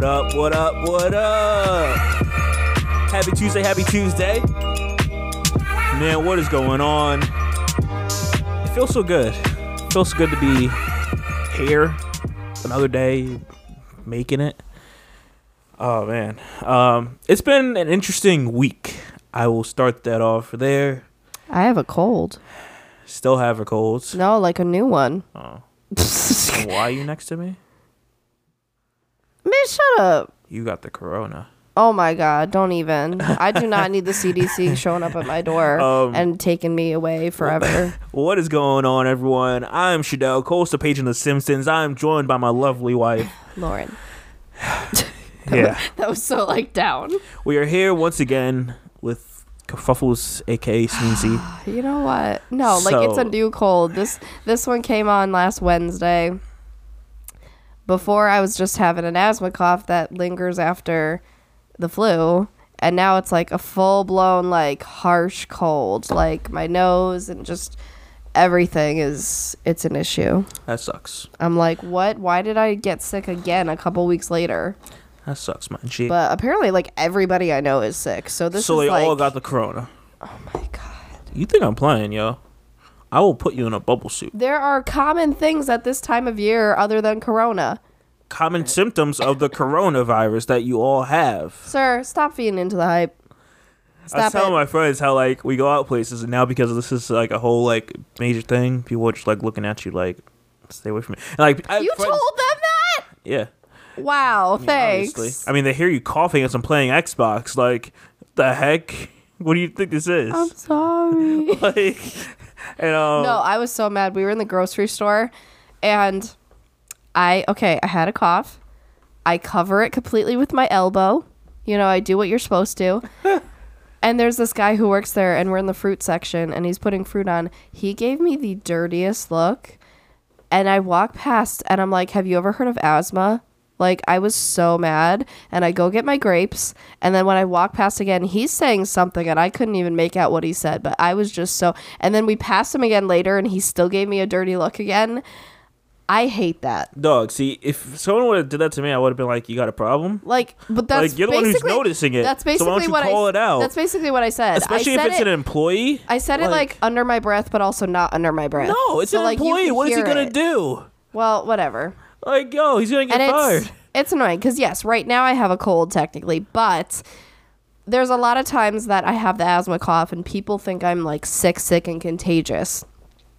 What up? What up? What up? Happy Tuesday, happy Tuesday. Man, what is going on? It feels so good. It feels so good to be here another day making it. Oh man. Um it's been an interesting week. I will start that off there. I have a cold. Still have a cold. No, like a new one. Oh. Why are you next to me? Man, shut up. You got the corona. Oh my god, don't even. I do not need the CDC showing up at my door Um, and taking me away forever. What is going on, everyone? I'm Shadell, co-host of Page and the Simpsons. I'm joined by my lovely wife. Lauren. yeah, That was so like down. we are here once again with Kerfuffles, aka Sneezy. You know what? No, like it's a new cold. This this one came on last Wednesday. Before I was just having an asthma cough that lingers after the flu, and now it's like a full blown like harsh cold. Like my nose and just everything is it's an issue. That sucks. I'm like, what? Why did I get sick again a couple weeks later? That sucks, man. Gee. But apparently, like everybody I know is sick. So this so is they like, all got the corona. oh my god. You think I'm playing, yo? I will put you in a bubble suit. There are common things at this time of year other than corona. Common symptoms of the coronavirus that you all have. Sir, stop feeding into the hype. I was telling it. my friends how like we go out places and now because this is like a whole like major thing, people are just like looking at you like stay away from me. And, like I you friends- told them that? yeah. Wow, thanks. Obviously. I mean, they hear you coughing as I'm playing Xbox. Like, the heck? What do you think this is? I'm sorry. like, and um, no, I was so mad. We were in the grocery store and I okay, I had a cough. I cover it completely with my elbow. You know, I do what you're supposed to. and there's this guy who works there and we're in the fruit section and he's putting fruit on. He gave me the dirtiest look. And I walk past and I'm like, "Have you ever heard of asthma?" Like I was so mad and I go get my grapes and then when I walk past again he's saying something and I couldn't even make out what he said but I was just so and then we passed him again later and he still gave me a dirty look again. I hate that. dog. See, if someone would have did that to me, I would have been like, "You got a problem." Like but that's Like, you're the one who's noticing it. That's So why basically don't you what call I it out? That's basically what I said. Especially I if it's it, an employee. I said it like under my breath but also not under my breath. no, it's So, an like, employee. What is he gonna it. do? Well, whatever. Like, yo, he's gonna get and fired. it's it's annoying because yes, right now I have a cold technically, but there's a lot of times that I have the asthma cough and people think I'm like sick, sick and contagious.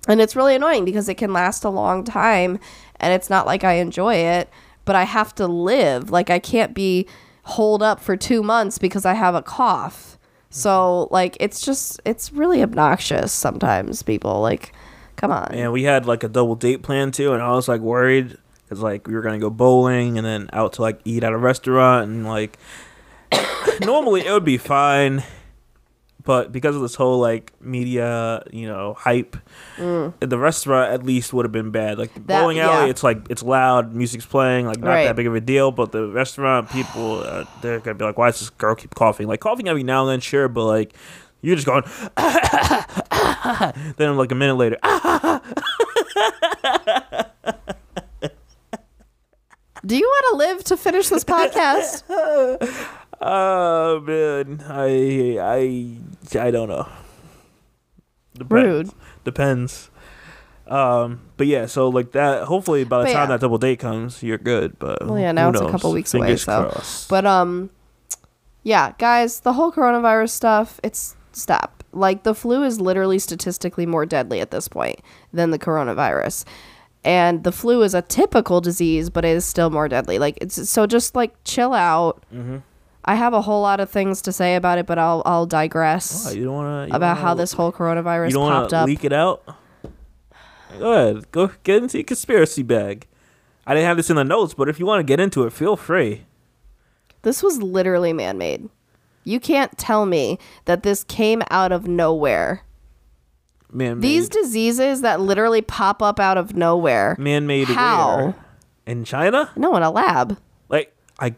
And it's really annoying because it can last a long time and it's not like I enjoy it, but I have to live. Like I can't be holed up for 2 months because I have a cough. So mm-hmm. like it's just it's really obnoxious sometimes people like come on. Yeah, we had like a double date plan too, and I was like worried because like we were gonna go bowling and then out to like eat at a restaurant and like normally it would be fine, but because of this whole like media, you know, hype, the restaurant at least would have been bad. Like the Mm. That- bowling alley, yeah. it's like it's loud, music's playing, like not Right. that big of a deal. But the restaurant people, uh, they're gonna be like, "Why does this girl keep coughing?" Like coughing every now and then, sure, but like. You're just going, then like a minute later, Do you want to live to finish this podcast? Oh man, I I I don't know. Depends. Rude. Depends. Um, but yeah, so like that. Hopefully, by the But time yeah. that double date comes, you're good. But Well, yeah, now it's a couple weeks away, Fingers so- crossed. But um yeah, guys, the whole coronavirus stuff, it's stop. Like the flu is literally statistically more deadly at this point than the coronavirus. And the flu is a typical disease, but it is still more deadly. Like it's so just like chill out. Mm-hmm. I have a whole lot of things to say about it, but I'll I'll digress Oh, you don't want to about how this whole coronavirus you don't popped up. leak it out. Go ahead, go get into your conspiracy bag. I didn't have this in the notes, but if you want to get into it, feel free. This was literally man made. You can't tell me that this came out of nowhere. Man, These diseases that literally pop up out of nowhere. man-made How? where? in China. No, in a lab. Like I,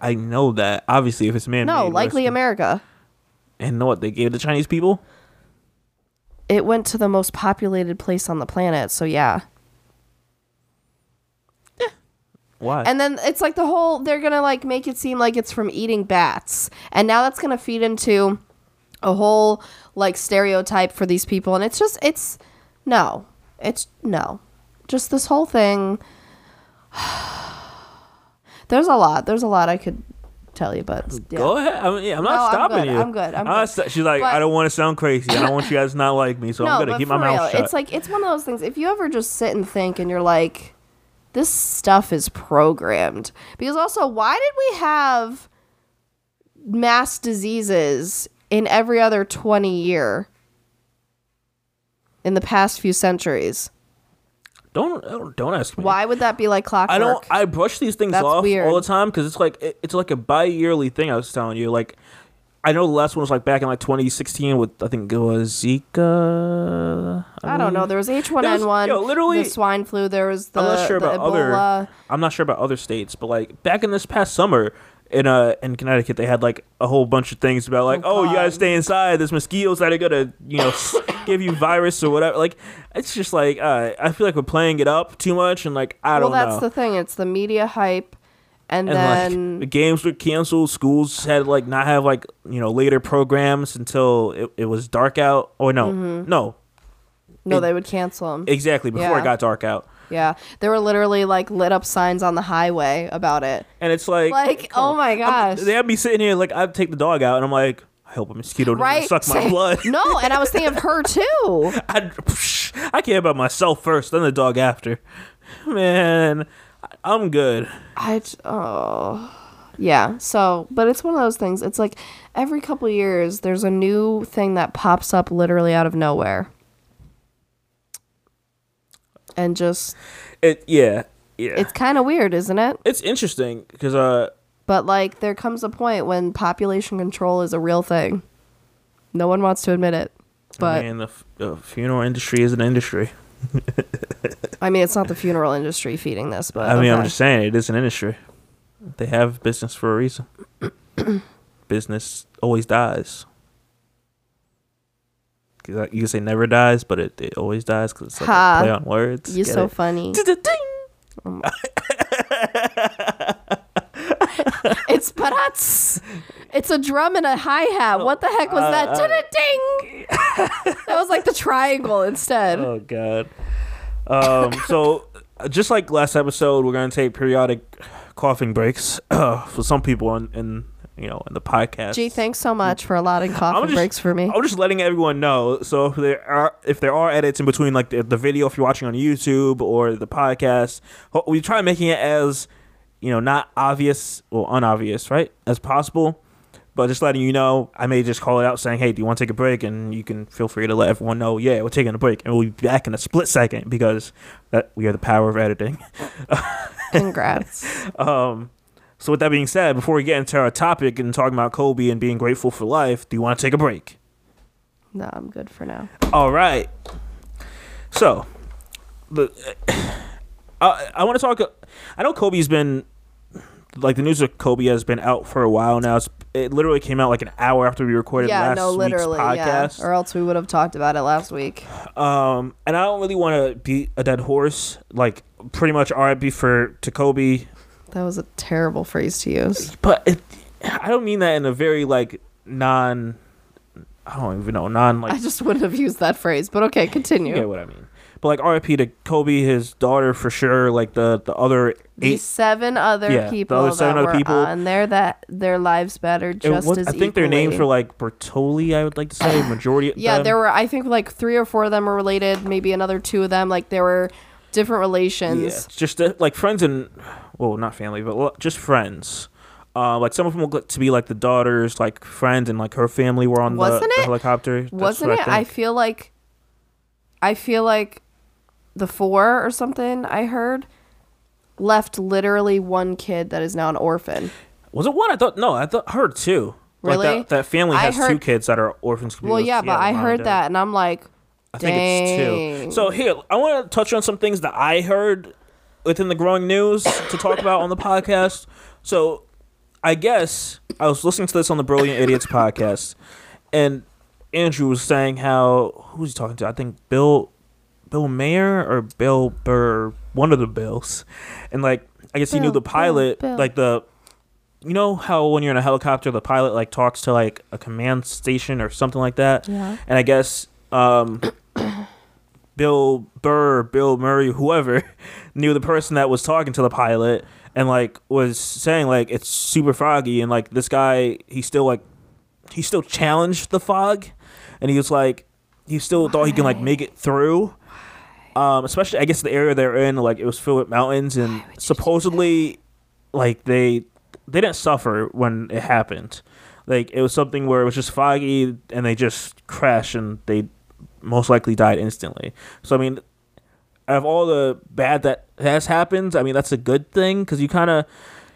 I know that obviously if it's man-made, No, likely America. And know what they gave the Chinese people? It went to the most populated place on the planet, so yeah. Eh. Why? And then it's like the whole they're gonna like make it seem like it's from eating bats, and now that's gonna feed into a whole like stereotype for these people, and it's just it's no, it's no, just this whole thing. There's a lot. There's a lot I could tell you, but yeah. Go ahead. I mean, yeah, I'm not No, I'm stopping you. I'm good. I'm not good. she's like, But- I don't want to sound crazy. I don't want you guys not like me, so I'm gonna keep my for mouth shut. It's like it's one of those things. If you ever just sit and think, and you're like, this stuff is programmed. Because also, why did we have mass diseases in every other 20 year in the past few centuries? don't don't- ask me. Why would that be like clockwork? I don't. I brush these things That's off weird. all the time because it's like it, it's like a bi-yearly thing. I was telling you, like. I know the last one was like back in like 2016 with I think it was Zika. I don't know. There was H1N1, yo, literally- the swine flu. There was the, I'm not sure the about other. Ebola. I'm not sure about other states, but like back in this past summer in uh in Connecticut, they had like a whole bunch of things about like, Oh, oh, you gotta stay inside. There's mosquitoes that are gonna you know give you virus or whatever. Like it's just like uh, I feel like we're playing it up too much, and like I Well, don't know well that's the thing. It's the media hype, and, and then like the games were canceled. Schools had like not have like you know later programs until it, it was dark out. Or no, Mm-hmm. no, no, it- they would cancel them. exactly before Yeah. it got dark out. Yeah, there were literally like lit up signs on the highway about it. And it's like, Like, oh my I'm- gosh. they have me sitting here like I'd take the dog out, and I'm like, I hope a mosquito doesn't Right? suck my blood. no, and I was thinking of her too. I, I care about myself first, then the dog after. Man, I'm good. I oh. yeah. So, but it's one of those things. It's like every couple years there's a new thing that pops up literally out of nowhere, and just It yeah yeah. it's kind of weird, isn't it? it's interesting because uh But like there comes a point when population control is a real thing. No one wants to admit it. But I mean the, f- the funeral industry is an industry. I mean, it's not the funeral industry feeding this, but I mean, I'm just saying it is an industry. They have business for a reason. business always dies. You can say never dies, but it, it always dies because it's like Ha. a play on words. You're Get so it? funny. Ding! It's parats. It's a drum and a hi hat. What the heck was Uh, that? uh, Ta-da-ding! that was like the triangle instead. Oh god. Um. So, just like last episode, we're gonna take periodic coughing breaks for some people in, in you know in the podcast. Gee, thanks so much for allowing coffee just- breaks for me. I'm just letting everyone know. So if there are if there are edits in between, like the, the video, if you're watching on YouTube or the podcast, we try making it as you know not obvious or unobvious, right, as possible. But just letting you know, I may just call it out saying, "Hey, do you want to take a break?" And you can feel free to let everyone know, "Yeah, we're taking a break, and we'll be back in a split second because that we are the power of editing." Congrats. Um, so with that being said, before we get into our topic and talking about Kobe and being grateful for life, do you want to take a break? no, I'm good for now. All right. So, the I I want to talk. I know Kobe's been like the news of Kobe has been out for a while now. It's, it literally came out like an hour after we recorded Yeah, last no, literally, week's yeah. podcast. Or else we would have talked about it last week. Um, and I don't really want to beat a dead horse. Like pretty much R.I.P. for to Kobe, That was a terrible phrase to use. but it, I don't mean that in a very like non. I don't even know non like I just wouldn't have used that phrase, but okay, continue. you get what I mean. But like R.I.P. to Kobe, his daughter for sure. Like the the other the eight. seven other Yeah, the people other seven that other people. on there that their lives mattered just was- as I think their names were like Bertoli. I would like to say majority. Of Yeah, them. there were I think like three or four of them were related, maybe another two of them like there were different relations. Yeah, just uh, like friends and well, not family, but just friends. Uh, like some of them will get to be like the daughters, like friends, and like her family were on the, Wasn't the it- helicopter. That's Wasn't it? I feel like I feel like the four or something I heard left literally one kid that is now an orphan. was it one? I thought no, I thought heard two. Like Really? that, that family has two kids that are orphans. Well, yeah, but I heard that and I'm like I think it's two. So here, I want to touch on some things that I heard within the growing news to talk about on the podcast. So, I guess I was listening to this on the Brilliant Idiots podcast, and Andrew was saying how who was he talking to? I think Bill, Bill Maher or Bill Burr, one of the Bills, and like I guess he knew the pilot, Bill, Bill. like the, you know how when you're in a helicopter, the pilot like talks to like a command station or something like that. Yeah. And I guess um, Bill Burr, Bill Murray, whoever knew the person that was talking to the pilot and like was saying like it's super foggy and like this guy he still like he still challenged the fog and he was like he still thought he can like make it through. Um, especially I guess the area they're in, like it was filled with mountains and supposedly like they they didn't suffer when it happened. Like it was something where it was just foggy and they just crashed and they most likely died instantly. So I mean, out of all the bad that has happened, I mean that's a good thing because you kind of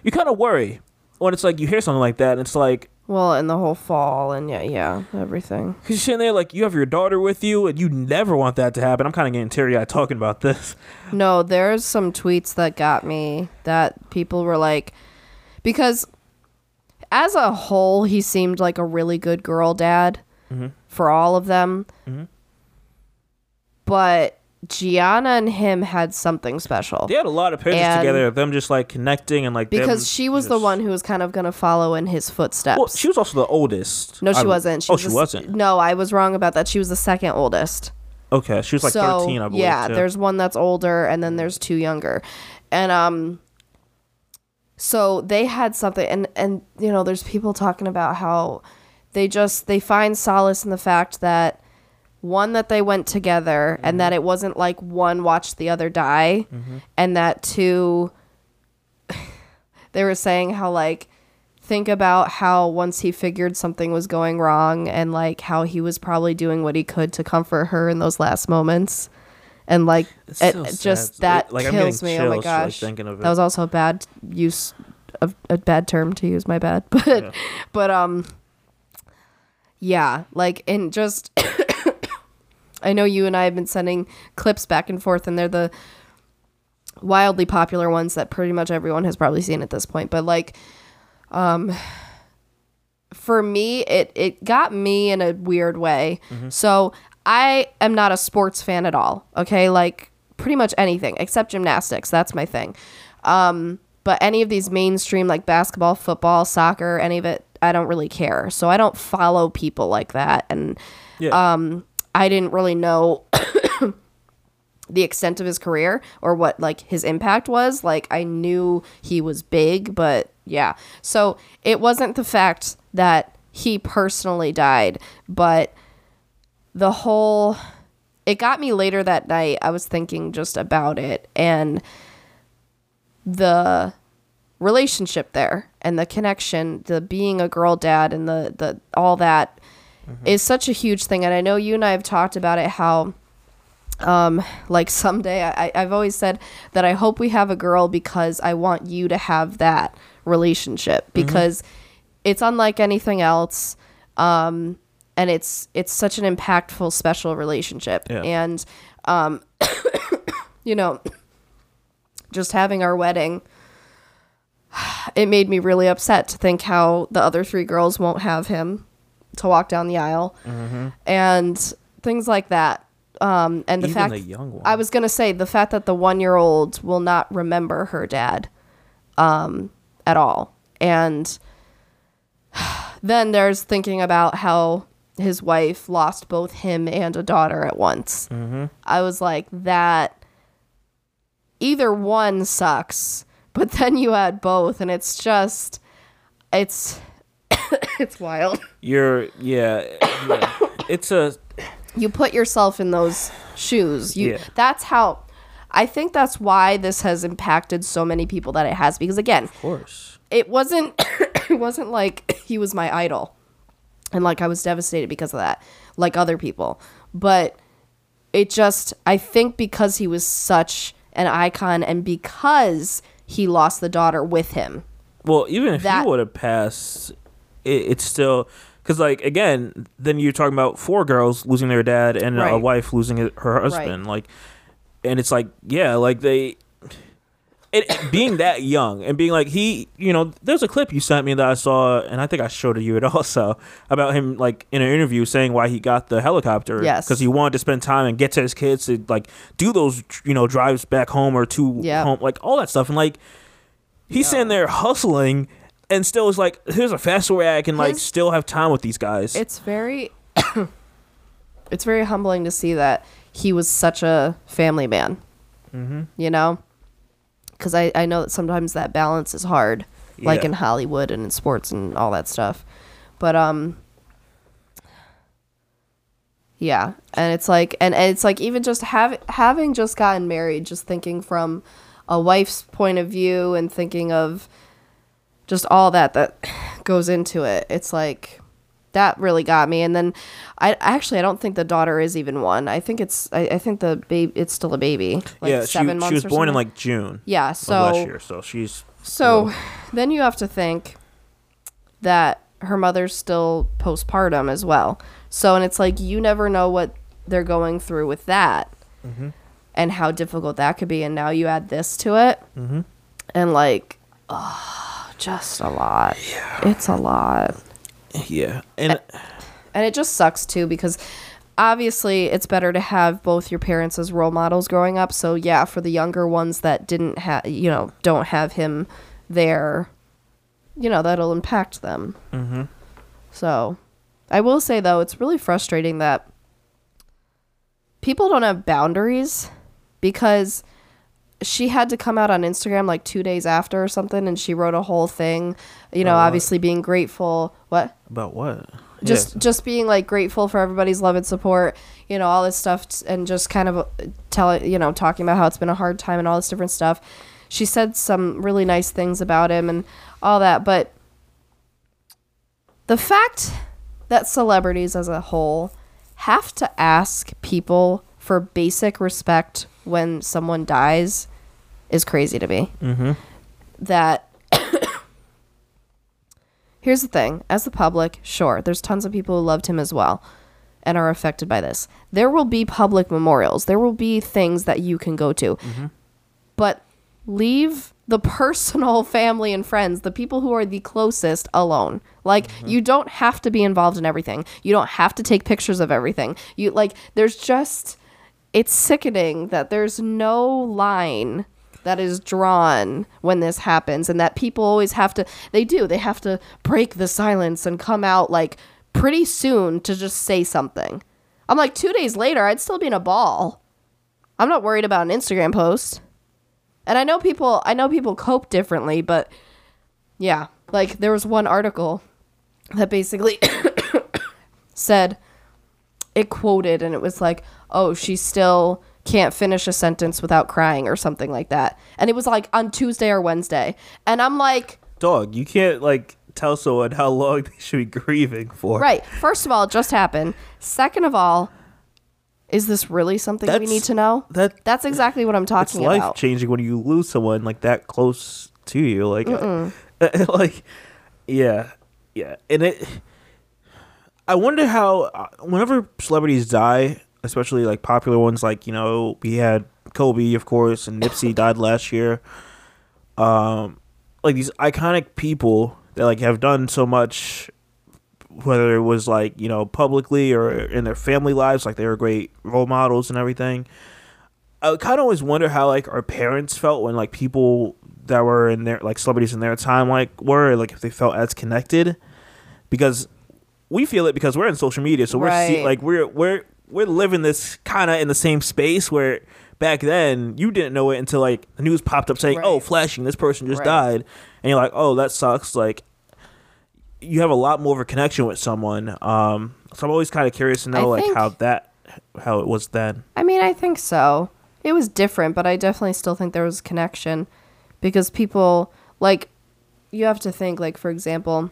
you kind of worry when it's like you hear something like that and it's like Well, and the whole fall and yeah, yeah, everything. because you're sitting there like you have your daughter with you and you never want that to happen. I'm kind of getting teary eyed talking about this. No, there's some tweets that got me that people were like, because as a whole, he seemed like a really good girl dad for all of them. Mhm. But Gianna and him had something special. They had a lot of pictures And- together of them just like connecting and like them because she was the one who was kind of going to follow in his footsteps. Well, she was also the oldest. no, she I- wasn't. oh, was she the wasn't. No, I was wrong about that. She was the second oldest. Okay, she was like so, 13, I believe. Yeah, too. there's one that's older and then there's two younger. And um so they had something and and you know, there's people talking about how they just they find solace in the fact that one that they went together and that it wasn't like one watched the other die and that two they were saying how like think about how once he figured something was going wrong and like how he was probably doing what he could to comfort her in those last moments. And like it, so it just Like- that like, kills me. Oh my like, gosh. of that was also a bad use of a bad term to use my bad. But Yeah. but um yeah like and just i know you and i have been sending clips back and forth and they're the wildly popular ones that pretty much everyone has probably seen at this point. But like um for me it it got me in a weird way. So i am not a sports fan at all okay? Like pretty much anything except gymnastics. That's my thing. Um but any of these mainstream like basketball football soccer any of it i don't really care. So i don't follow people like that. And yeah. um i didn't really know the extent of his career or what like his impact was. Like i knew he was big but yeah. So it wasn't the fact that he personally died but the whole it got me later that night. I was thinking just about it and the relationship there and the connection the being a girl dad and the the all that is such a huge thing and i know you and i have talked about it how um like someday I, i've always said that i hope we have a girl because i want you to have that relationship because it's unlike anything else um and it's it's such an impactful special relationship. Yeah. and um you know just having our wedding it made me really upset to think how the other three girls won't have him to walk down the aisle. And things like that. Um and the Even fact the young one. i was gonna say the fact that the one year old will not remember her dad um at all. And then there's thinking about how his wife lost both him and a daughter at once. I was like that either one sucks but then you add both and it's just it's it's wild You're yeah, yeah. It's a you put yourself in those shoes you Yeah. that's how i think that's why this has impacted so many people that it has because again of course. it wasn't it wasn't like he was my idol and like i was devastated because of that like other people but it just i think because he was such an icon and because he lost the daughter with him Well, even if That- you would have passed, it, it's still because like again, then you're talking about four girls losing their dad and a wife losing her husband, like, and it's like yeah, like they. It, being that young and being like he, you know, there's a clip you sent me that I saw, and I think I showed it you it also about him like in an interview saying why he got the helicopter, Yes. because he wanted to spend time and get to his kids to like do those, you know, drives back home or to Yeah. home, like all that stuff, and like He's sitting there hustling, and still is like, here's a faster way I can like His- still have time with these guys. It's very it's very humbling to see that he was such a family man. Mm-hmm. You know? Cuz I I know that sometimes that balance is hard like Yeah. in Hollywood and in sports and all that stuff. But um yeah, and it's like and, and it's like even just have, having just gotten married, just thinking from a wife's point of view and thinking of just all that that goes into it. It's like that really got me. And then I actually I don't think the daughter is even one. I think it's I, I think the baby it's still a baby. Like yeah, she, seven she months was or born in like June yeah. So last year, so she's so little. then you have to think that her mother's still postpartum as well. So and it's like you never know what they're going through with that. Mm-hmm. And how difficult that could be and now you add this to it. Mm-hmm. And like oh, just a lot. Yeah. It's a lot. yeah, and And it just sucks too because obviously it's better to have both your parents as role models growing up. So yeah, for the younger ones that didn't have, you know, don't have him there, you know, that'll impact them. Mhm. So I will say though, it's really frustrating that people don't have boundaries because she had to come out on Instagram like two days after or something, and she wrote a whole thing, you know, obviously being grateful. What? about what? just Yeah. just being like grateful for everybody's love and support you know all this stuff and just kind of uh, telling you know talking about how it's been a hard time and all this different stuff she said some really nice things about him and all that but the fact that celebrities as a whole have to ask people for basic respect when someone dies is crazy to me. Mhm. that here's the thing. As the public sure there's tons of people who loved him as well and are affected by this. There will be public memorials. There will be things that you can go to. But leave the personal family and friends the people who are the closest alone. Like you don't have to be involved in everything. You don't have to take pictures of everything. You like there's just it's sickening that there's no line that is drawn when this happens and that people always have to they do they have to break the silence and come out like pretty soon to just say something. I'm like two days later i'd still be in a ball. I'm not worried about an instagram post. And i know people i know people cope differently but yeah like there was one article that basically said it quoted and it was like, "Oh, she's still can't finish a sentence without crying or something like that." And it was like on Tuesday or Wednesday. And I'm like, dog. You can't like tell someone how long they should be grieving for. right, first of all, it just happened. Second of all, is this really something we need to know? That That's exactly what I'm talking it's life about. Life changing when you lose someone like that close to you. Like, like, yeah, yeah, and it. I wonder how uh, whenever celebrities die, especially like popular ones, like you know we had Kobe, of course, and Nipsey died last year. Um, like these iconic people that like have done so much, whether it was like you know publicly or in their family lives, like they were great role models and everything. I kind of always wonder how like our parents felt when like people that were in their like celebrities in their time like were like if they felt as connected because we feel it because we're in social media so we're see, like we're we're we're living this kind of in the same space where back then you didn't know it until like the news popped up saying Right. oh flashing this person just Right. died and you're like oh that sucks like you have a lot more of a connection with someone um so i'm always kind of curious to know I like think- how that how it was then I mean, I think so. It was different, but I definitely still think there was a connection because people like you have to think like for example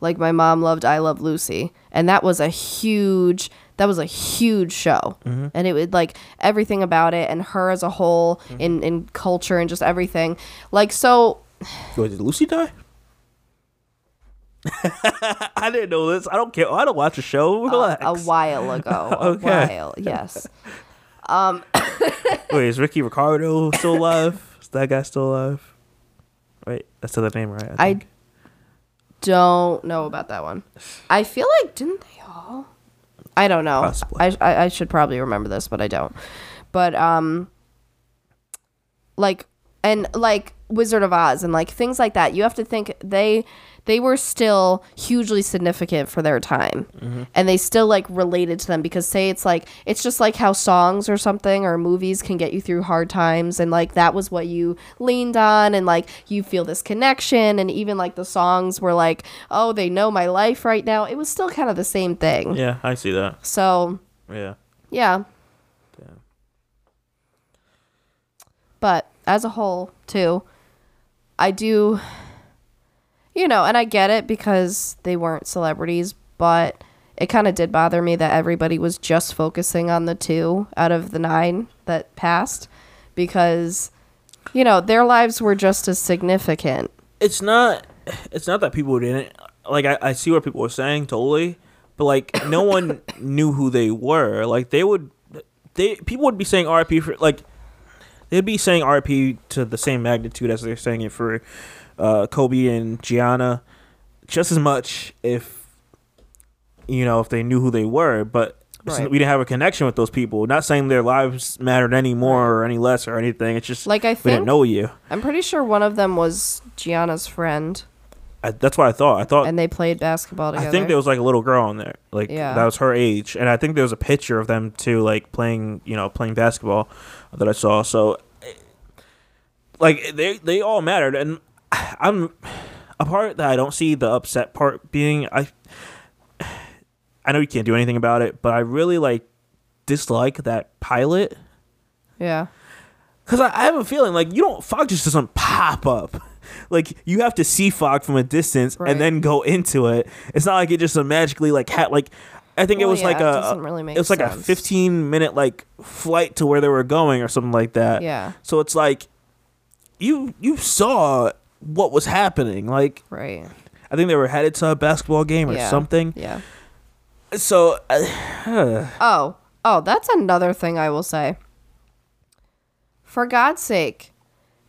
like my mom loved I Love Lucy and that was a huge that was a huge show. Mm-hmm. And it would like everything about it and her as a whole mm-hmm. in in culture and just everything. Like so Wait, did Lucy die? I didn't know this. I don't care. I don't watch a show. Uh, Relax. a while ago, Okay. a while, yes. Um, Wait, is Ricky Ricardo still alive? is that guy still alive? Wait, that's the name, right? I think. don't know about that one. I feel like didn't they all? I don't know. Possibly. I, I I should probably remember this, but I don't. But um, like and like Wizard of Oz and like things like that. You have to think they they were still hugely significant for their time. Mm-hmm. And they still like related to them because say it's like it's just like how songs or something or movies can get you through hard times and like that was what you leaned on and like you feel this connection and even like the songs were like, "Oh, they know my life right now." It was still kind of the same thing. Yeah, I see that. So, Yeah. yeah. Yeah. But as a whole, too, I do, you know, and I get it because they weren't celebrities, but it kind of did bother me that everybody was just focusing on the two out of the nine that passed because, you know, their lives were just as significant. It's not. It's not that people didn't like. I, I see what people were saying totally, but like no one knew who they were. Like they would, they people would be saying RIP for like they'd be saying RIP to the same magnitude as they're saying it for uh, Kobe and Gianna, just as much if you know if they knew who they were, but. Right. We didn't have a connection with those people. Not saying their lives mattered any more or any less or anything. It's just Like, I we think, didn't know you. I'm pretty sure one of them was Gianna's friend I, that's what I thought. I thought and they played basketball together. I think there was like a little girl in there, like Yeah. that was her age, and I think there was a picture of them too, like playing, you know, playing basketball that I saw. So, eh, like they they all mattered, and I'm a part that I don't see the upset part being I. I know you can't do anything about it, but I really like dislike that pilot Yeah. because I, I have a feeling like you don't fog just doesn't pop up. Like you have to see fog from a distance Right. and then go into it. It's not like it just magically like had like. I think it was yeah, like a doesn't really it was like a 15 minute like flight to where they were going or something like that. Yeah. So it's like you you saw what was happening. Like Right. I think they were headed to a basketball game or Yeah. something. Yeah. So uh, Oh, oh, that's another thing I will say. For God's sake,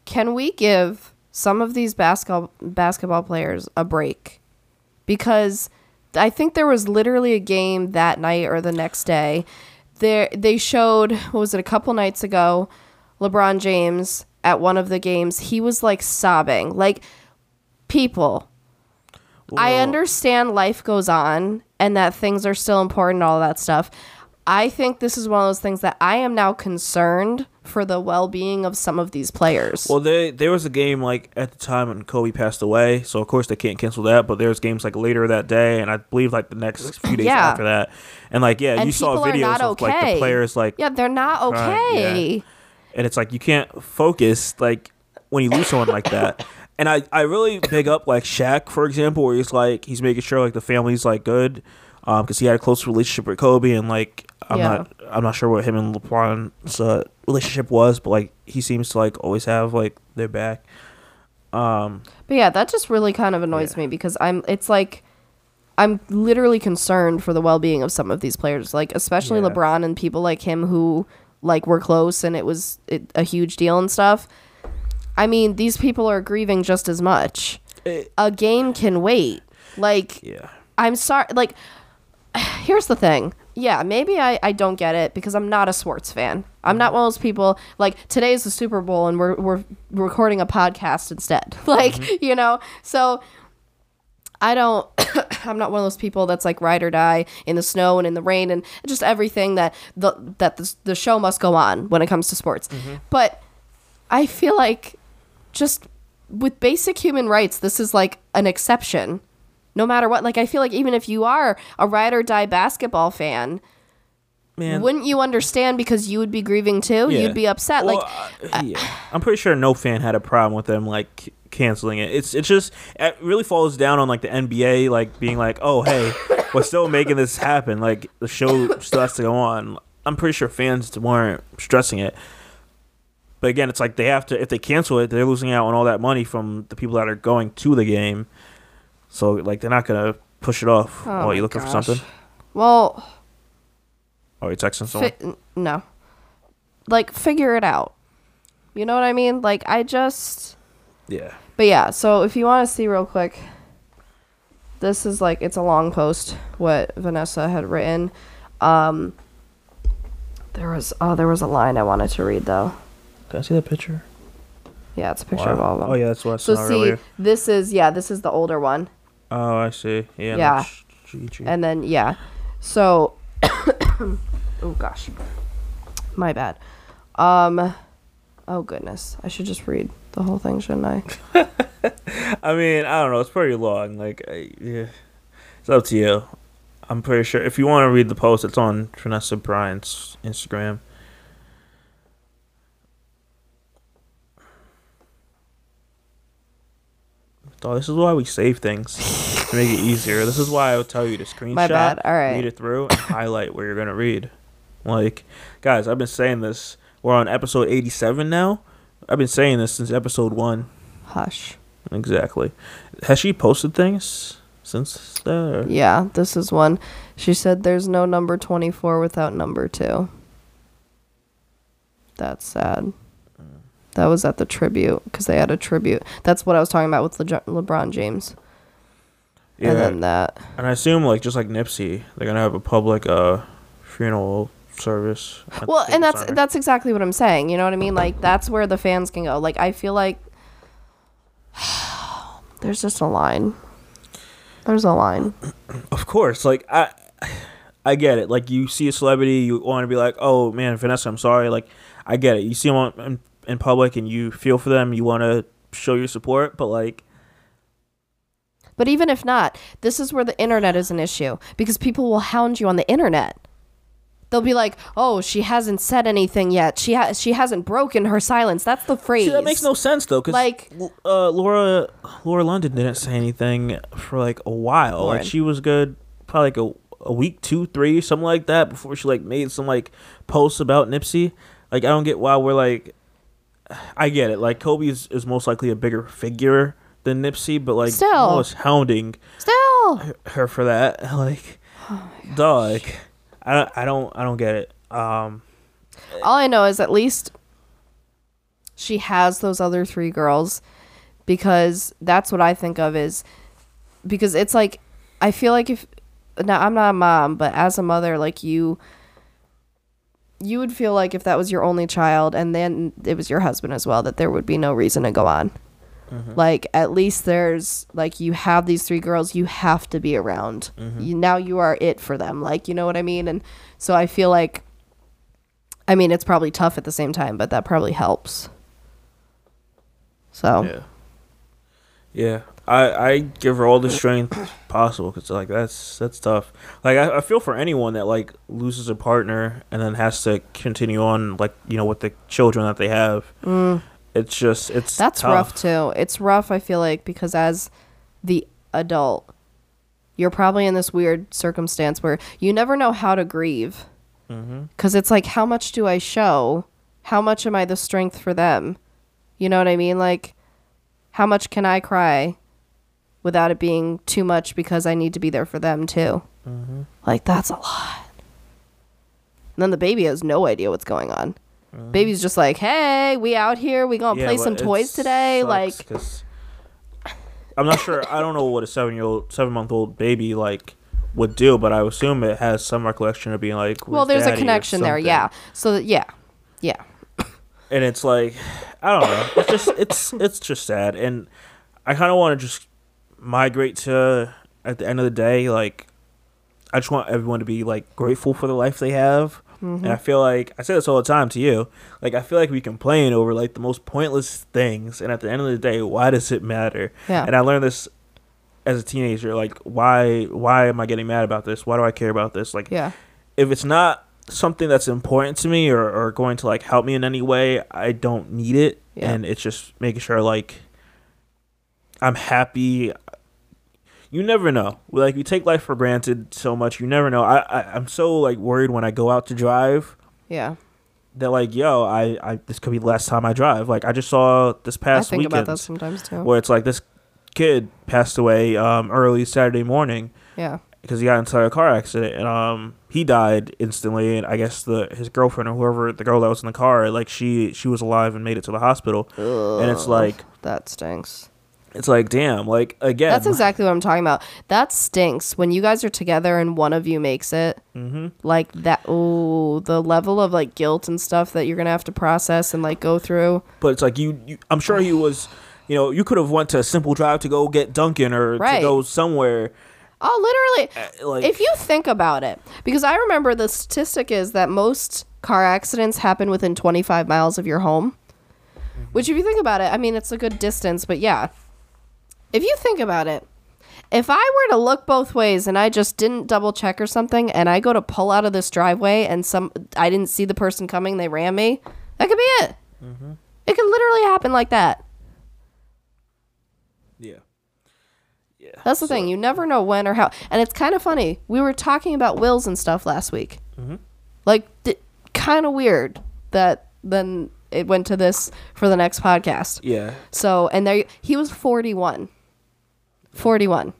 can we give some of these basketball basketball players a break? Because I think there was literally a game that night or the next day. There they showed what was it a couple nights ago, LeBron James at one of the games, he was like sobbing. Like people, I understand life goes on and that things are still important and all that stuff. I think this is one of those things that I am now concerned for the well being of some of these players. Well, they, there was a game like at the time when Kobe passed away, so of course they can't cancel that. But there's games like later that day, and I believe like the next few days Yeah. after that, and like yeah, And you saw videos of like the players like, yeah, they're not Right, yeah. And it's like you can't focus like when you lose someone like that. And I I really big up like Shaq for example, where he's like he's making sure like the family's like good, um, because he had a close relationship with Kobe, and like I'm Yeah. not I'm not sure what him and LeBron's uh, relationship was, but like he seems to like always have like their back. Um. But yeah, that just really kind of annoys Yeah. me because I'm it's like I'm literally concerned for the well-being of some of these players, like especially Yeah. LeBron and people like him who like were close and it was it, a huge deal and stuff. I mean, these people are grieving just as much. It- a game can wait. Like Yeah. I'm sorry. Like, here's the thing. Yeah, maybe I, I don't get it because I'm not a sports fan. I'm not one of those people like today is the Super Bowl and we're we're recording a podcast instead. Like, mm-hmm. you know, so I don't. I'm not one of those people that's like ride or die in the snow and in the rain and just everything that the that the, the show must go on when it comes to sports. But I feel like just with basic human rights, this is like an exception. No matter what, like I feel like even if you are a ride or die basketball fan, Man. wouldn't you understand because you would be grieving too? Yeah. You'd be upset. Well, like uh, yeah. I'm pretty sure no fan had a problem with them like canceling it. It's it's just it really falls down on like the NBA like being like, oh hey, we're still making this happen. Like the show still has to go on. I'm pretty sure fans weren't stressing it. But again, it's like they have to if they cancel it, they're losing out on all that money from the people that are going to the game. So like they're not gonna push it off. Oh Oh, you looking for something? well, Oh, you texting someone? fi- no, like figure it out. You know what I mean? Like I just. yeah. But yeah, so if you want to see real quick, this is like it's a long post what Vanessa had written. Um there was oh there was a line I wanted to read though. Can I see that picture? Yeah, it's a picture of all of them. Oh yeah, that's what I So saw see, earlier. this is yeah, this is the older one, Oh, I see. Yeah. Yeah. and then yeah, so oh gosh, my bad. Um, oh goodness, I should just read the whole thing, shouldn't I? I mean, I don't know. It's pretty long. Like, I, yeah, it's up to you. I'm pretty sure if you want to read the post, it's on Vanessa Bryant's Instagram. Oh, this is why we save things to make it easier. This is why I would tell you to screenshot, bad. All right. read it through, and highlight where you're gonna read. Like, guys, I've been saying this. We're on episode 87 now. I've been saying this since episode one. Hush. Exactly. Has she posted things since that? or- Yeah, this is one. She said there's no number 24 without number 2. That's sad. That was at the tribute because they had a tribute. That's what I was talking about with Le- LeBron James. Yeah. And And, then that. And I assume like just like Nipsey, they're gonna have a public uh funeral service. Well, and that's Stadium. that's exactly what I'm saying. You know what I mean? Like that's where the fans can go. Like I feel like there's just a line. There's a line. Of course, like I I get it. Like you see a celebrity, you want to be like, "Oh man, Vanessa, I'm sorry." Like I get it. You see them on, in, in public and you feel for them, you want to show your support, but like But even if not, this is where the internet is an issue because people will hound you on the internet. They'll be like, "Oh, she hasn't said anything yet. She ha- she hasn't broken her silence." That's the phrase. See, that makes no sense though, because Like- uh, Laura Laura London didn't say anything for like a while. Lauren. Like she was good, probably like a, a week, two, three, something like that, before she like made some like posts about Nipsey. Like I don't get why we're like. I get it. Like Kobe is, is most likely a bigger figure than Nipsey, but like Still. one's hounding Still, her for that. Like, dog. I don't. I don't. I don't get it. Um. all I know is at least she has those other three girls because that's what I think of is because it's like I feel like if now I'm not a mom, but as a mother, like you you would feel like if that was your only child and then it was your husband as well, that there would be no reason to go on. Mm-hmm. Like at least there's like you have these three girls, you have to be around. Mm-hmm. You, now you are it for them. Like you know what I mean? And so I feel like I mean it's probably tough at the same time, but that probably helps. So Yeah. Yeah, I I give her all the strength possible because like that's that's tough. Like I, I feel for anyone that like loses a partner and then has to continue on like you know with the children that they have. Mm. It's just it's. That's tough. rough too. It's rough, I feel like, because as the adult, you're probably in this weird circumstance where you never know how to grieve. Mm-hmm. Because it's like, how much do I show? How much am I the strength for them? You know what I mean? Like, how much can I cry without it being too much because I need to be there for them too? Mm-hmm. Like, that's a lot. And then the baby has no idea what's going on. Uh-huh. Baby's just like, hey, we out here. We gonna Yeah, play some toys today. like, Like, 'cause I'm not sure. I don't know what a seven year old, seven month old baby like would do, but I assume it has some recollection of being like. well, there's a connection there. Yeah. So, yeah. Yeah. and it's like I don't know. It's just it's it's just sad, and I kind of want to just migrate to at the end of the day, like I just want everyone to be like grateful for the life they have. And I feel like I say this all the time to you. Like I feel like we complain over like the most pointless things, and at the end of the day, why does it matter? Yeah. And I learned this as a teenager. Like why why am I getting mad about this? Why do I care about this? Like Yeah. if it's not something that's important to me or, or going to like help me in any way, I don't need it. Yeah. And it's just making sure like I'm happy. You never know. Like we take life for granted so much. You never know. I, I I'm so like worried when I go out to drive Yeah. that like yo I, I this could be the last time I drive. Like I just saw this past I think weekend about that sometimes too. where it's like this kid passed away um early Saturday morning Yeah. because he got into a car accident and um he died instantly and I guess the his girlfriend or whoever the girl that was in the car like she she was alive and made it to the hospital Ugh, and it's like that stinks. It's like, damn, like again, That's exactly what I'm talking about. That stinks when you guys are together and one of you makes it. Mm-hmm. Like that. Oh, the level of like guilt and stuff that you're gonna have to process and like go through. but it's like you, you I'm sure he was, you know, you could have went to a simple drive to go get Dunkin' or Right. to go somewhere. Oh, literally. Uh, like- if you think about it, because I remember the statistic is that most car accidents happen within 25 miles of your home. Mm-hmm. Which, if you think about it, I mean, it's a good distance, but yeah. If you think about it, if I were to look both ways and I just didn't double check or something, and I go to pull out of this driveway and some I didn't see the person coming, they ran me, that could be it. Mm-hmm. It could literally happen like that. Yeah. Yeah. That's the thing. You never know when or how. And it's kind of funny. We were talking about wills and stuff last week. Mm-hmm. Like, d- kind of weird that then it went to this for the next podcast. Yeah. So, and there he was 41. 41.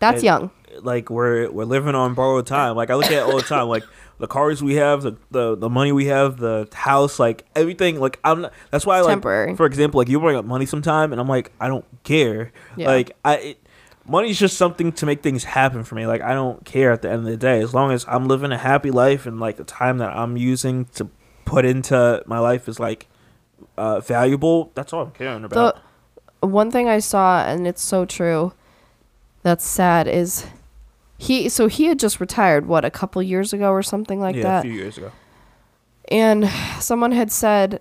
That's young. Like we're we're living on borrowed time. Like I look at it all the time. Like the cars we have, the, the the money we have, the house, like everything. Like I'm. Not, that's why like Temporary. for example, like you bring up money sometime, and I'm like I don't care. Yeah. Like I. It, Money's just something to make things happen for me. Like I don't care at the end of the day, as long as I'm living a happy life and like the time that I'm using to put into my life is like uh, valuable. That's all I'm caring about. The one thing I saw, and it's so true, that's sad, is he, so he had just retired, what, a couple years ago or something like yeah, that? a few years ago. and someone had said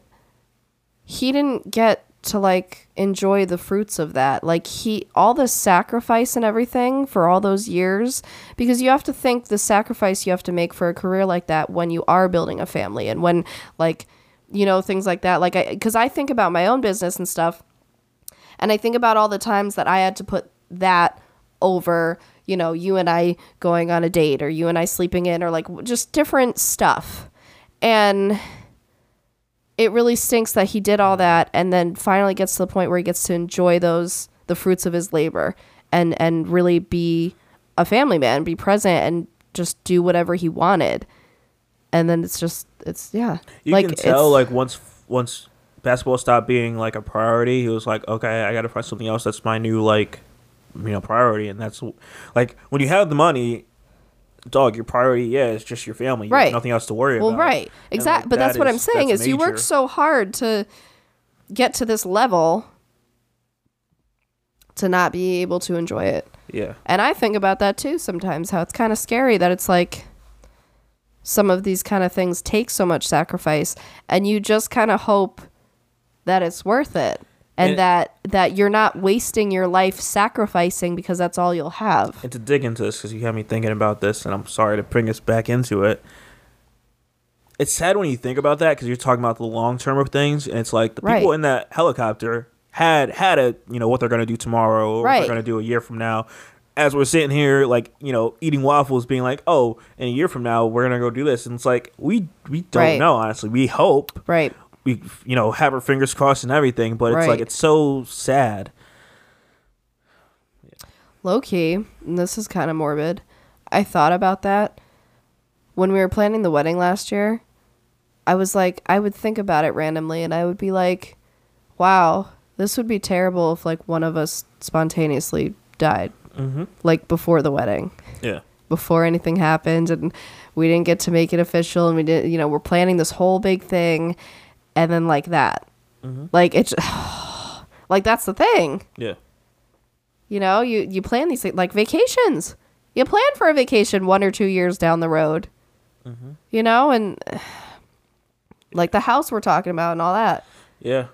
he didn't get to like enjoy the fruits of that like he all the sacrifice and everything for all those years because you have to think the sacrifice you have to make for a career like that when you are building a family and when like you know things like that like i because i think about my own business and stuff and I think about all the times that I had to put that over, you know, you and I going on a date or you and I sleeping in or like just different stuff. And it really stinks that he did all that and then finally gets to the point where he gets to enjoy those the fruits of his labor and and really be a family man, be present and just do whatever he wanted. And then it's just it's yeah. You can tell like once once basketball stopped being like a priority, he was like, okay, I got to find something else that's my new like you know priority, and that's like when you have the money. Dog, your priority, yeah, is just your family. You have Right. nothing else to worry Well, about. right. Exactly. like, but that's that what I'm saying is you work so hard to get to this level to not be able to enjoy it. Yeah. And I think about that too sometimes how it's kind of scary that it's like some of these kind of things take so much sacrifice and you just kind of hope that it's worth it and, And- that that you're not wasting your life sacrificing because that's all you'll have. And to dig into this, because you have me thinking about this, and I'm sorry to bring us back into it. It's sad when you think about that because you're talking about the long term of things, and it's like the people in that helicopter had had a you know what they're gonna do tomorrow, or what Right. they're gonna do a year from now. As we're sitting here, like you know, eating waffles, being like, "Oh, in a year from now, we're gonna go do this," and it's like we we don't Right. know honestly. We hope Right. We you know have our fingers crossed and everything, but it's like it's so sad. Low key, and this is kind of morbid. I thought about that when we were planning the wedding last year. I was like, I would think about it randomly and I would be like, wow, this would be terrible if like one of us spontaneously died, Mm-hmm. like before the wedding, Yeah. before anything happened and we didn't get to make it official and we didn't, you know, we're planning this whole big thing and then like that. Mm-hmm. Like it's like that's the thing. Yeah. You know, you you plan these things like vacations. You plan for a vacation one or two years down the road. Mm-hmm. You know, and like the house we're talking about and all that. Yeah.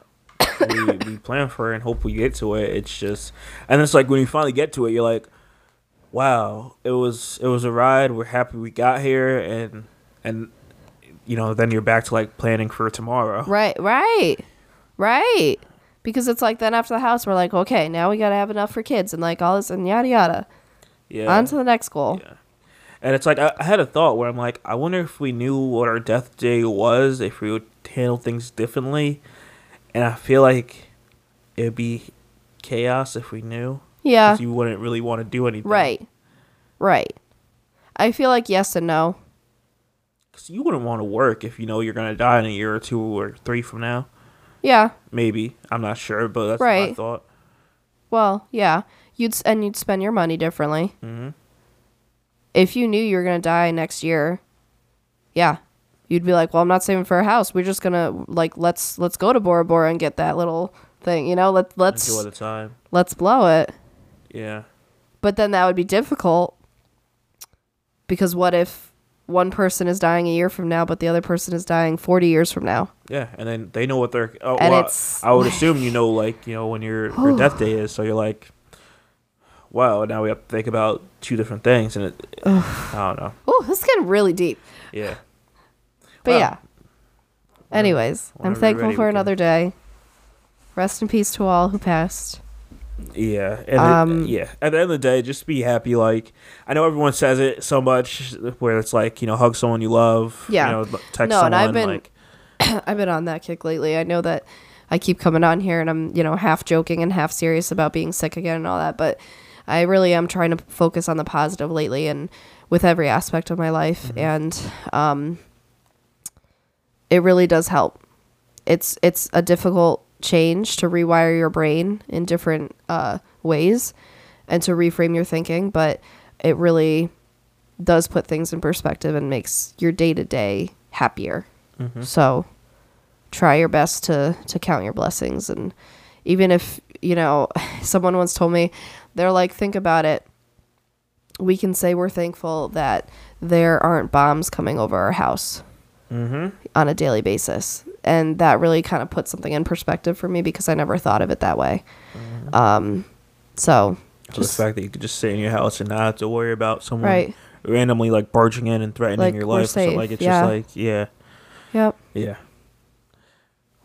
we, we plan for it and hope we get to it. It's just, and it's like when you finally get to it, you're like, wow, it was it was a ride. We're happy we got here, and and you know then you're back to like planning for tomorrow. Right, right, right. Because it's like then after the house, we're like, okay, now we got to have enough for kids and like all this and yada yada. Yeah. On to the next goal. Yeah. And it's like I, I had a thought where I'm like, I wonder if we knew what our death day was, if we would handle things differently. And I feel like it'd be chaos if we knew. Yeah. you wouldn't really want to do anything. Right. Right. I feel like yes and no. Because you wouldn't want to work if you know you're going to die in a year or two or three from now. Yeah. Maybe. I'm not sure, but that's my Right. thought. Well, yeah, you'd and you'd spend your money differently. Mm-hmm. If you knew you were gonna die next year, yeah, you'd be like, well, I'm not saving for a house. We're just gonna like let's let's go to Bora Bora and get that little thing. You know, let let's Enjoy the time. let's blow it. Yeah. But then that would be difficult because what if one person is dying a year from now, but the other person is dying 40 years from now? Yeah, and then they know what they're. Oh, And well, it's I would assume you know, like you know, when your your death day is. So you're like, wow. Now we have to think about two different things, and it. I don't know. Oh, this is getting really deep. Yeah. But Well, yeah. Anyways, I'm thankful ready, for another day. Rest in peace to all who passed. Yeah, and it- Um, yeah. At the end of the day, just be happy. Like I know everyone says it so much, where it's like you know, hug someone you love. Yeah. You know, text No, someone. and I've been- like, I've been on that kick lately. I know that I keep coming on here and I'm, you know, half joking and half serious about being sick again and all that, but I really am trying to focus on the positive lately and with every aspect of my life and um it really does help. It's it's a difficult change to rewire your brain in different uh ways and to reframe your thinking, but it really does put things in perspective and makes your day to day happier. So try your best to to count your blessings and even if, you know, someone once told me they're like think about it. We can say we're thankful that there aren't bombs coming over our house mm-hmm. on a daily basis. And that really kind of put something in perspective for me because I never thought of it that way. Um so So just the fact that you could just sit in your house and not have to worry about someone right. randomly like barging in and threatening Like, your life something like it's yeah. just like yeah, Yep. yeah.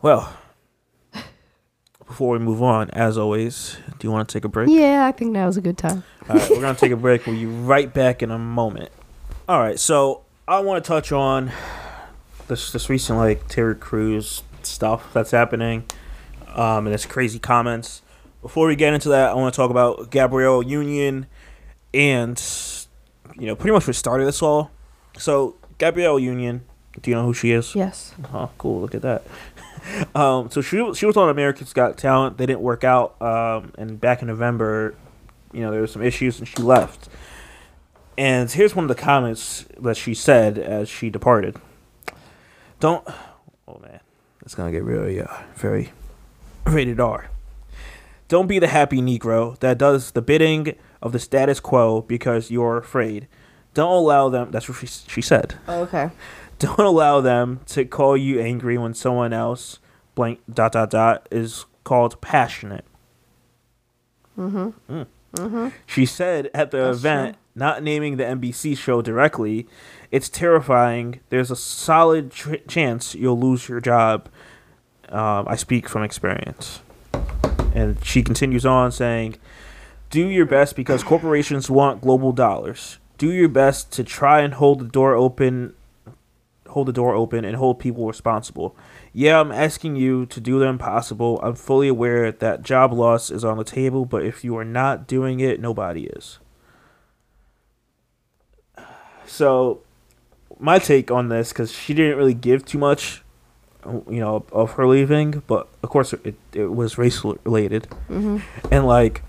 Well, before we move on, as always, do you want to take a break? Yeah, I think that was a good time. All right, we're gonna take a break. We'll be right back in a moment. All right, so I want to touch on this this recent like Terry Crews stuff that's happening, um, and his crazy comments. Before we get into that, I want to talk about Gabrielle Union, and you know, pretty much what started this all. So Gabrielle Union, do you know who she is? Yes. Oh, cool! Look at that. um, so she she was on America's Got Talent. They didn't work out. Um, and back in November, you know, there were some issues, and she left. And here's one of the comments that she said as she departed. Don't. Oh man, it's gonna get really, uh, very rated R. Don't be the happy Negro that does the bidding of the status quo because you're afraid. Don't allow them. That's what she she said. okay. Don't allow them to call you angry when someone else blank dot dot dot is called passionate. Mm-hmm. She said at the That's event, not naming the NBC show directly, it's terrifying. There's a solid tr- chance you'll lose your job. Um, I speak from experience. And she continues on saying, do your best because corporations want global dollars. Do your best to try and hold the door open hold the door open and hold people responsible. Yeah, I'm asking you to do the impossible. I'm fully aware that job loss is on the table, but if you are not doing it, nobody is. So, my take on this, because she didn't really give too much, you know, of her leaving, but of course it, it was race related. Mm-hmm. And like,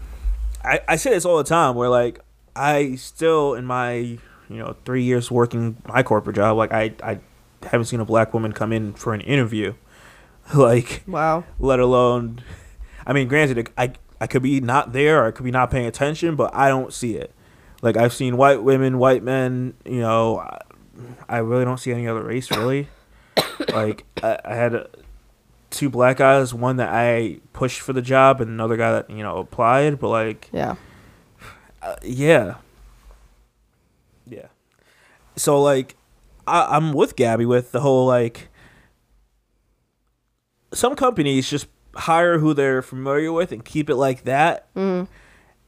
I, I say this all the time where like, I still, in my, you know, three years working my corporate job, like, I, I haven't seen a black woman come in for an interview. Like, Wow. let alone, I mean, granted, I, I could be not there or I could be not paying attention, but I don't see it. Like, I've seen white women, white men, you know, I, I really don't see any other race, really. like, I, I had uh two black guys, one that I pushed for the job and another guy that, you know, applied, but like, Yeah. uh, yeah. Yeah. So like I, I'm with Gabby with the whole like some companies just hire who they're familiar with and keep it like that. Mm.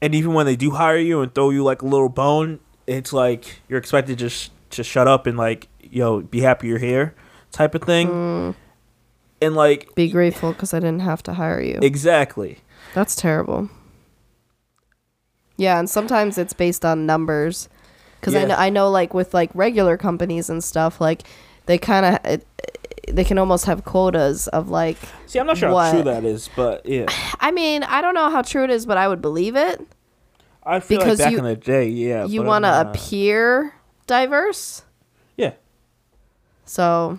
And even when they do hire you and throw you like a little bone, it's like you're expected to just to shut up and like, you know, be happy you're here type of thing. Mm. And like Be grateful because I didn't have to hire you. exactly. That's terrible. Yeah, and sometimes it's based on numbers. Because I know, I know, like with like regular companies and stuff, like they kind of they can almost have quotas of like See, I'm not sure What? how true that is, but yeah, I mean, I don't know how true it is, but I would believe it. I feel Because like back you- in the day, yeah. you want to appear diverse. yeah. So,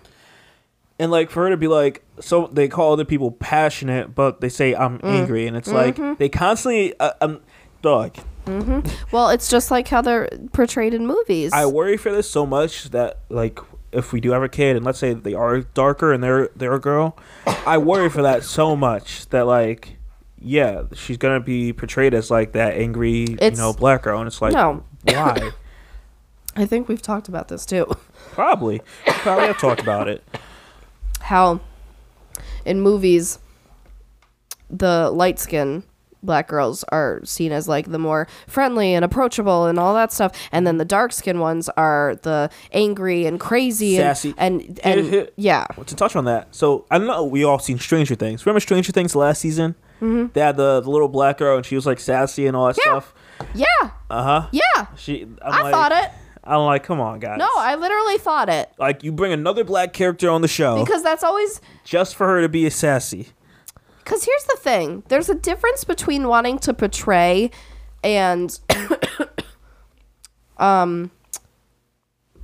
And like for her to be like, so they call other people passionate, but they say I'm Mm. angry, and it's Mm-hmm. like they constantly, uh, um, dog. Mm-hmm. well, it's just like how they're portrayed in movies. I worry for this so much that like if we do have a kid, and let's say they are darker and they're they're a girl, I worry for that so much that like, yeah, she's gonna be portrayed as like that angry, you know, black girl, and it's like, No. why? I think we've talked about this too. Probably, probably have talked about it. How in movies the light skin black girls are seen as like the more friendly and approachable and all that stuff and then the dark skin ones are the angry and crazy and- Sassy. and and, Hit- hit. yeah to touch on that, so I know. We all seen Stranger Things. Remember Stranger Things last season? Mm-hmm. They had the, the little black girl, and she was like sassy and all that Yeah. stuff. yeah Uh huh. yeah She. I'm i like, thought it I'm like, come on, guys. no i literally thought it like you bring another black character on the show because that's always just for her to be a sassy. Because here's the thing there's a difference between wanting to portray and. um.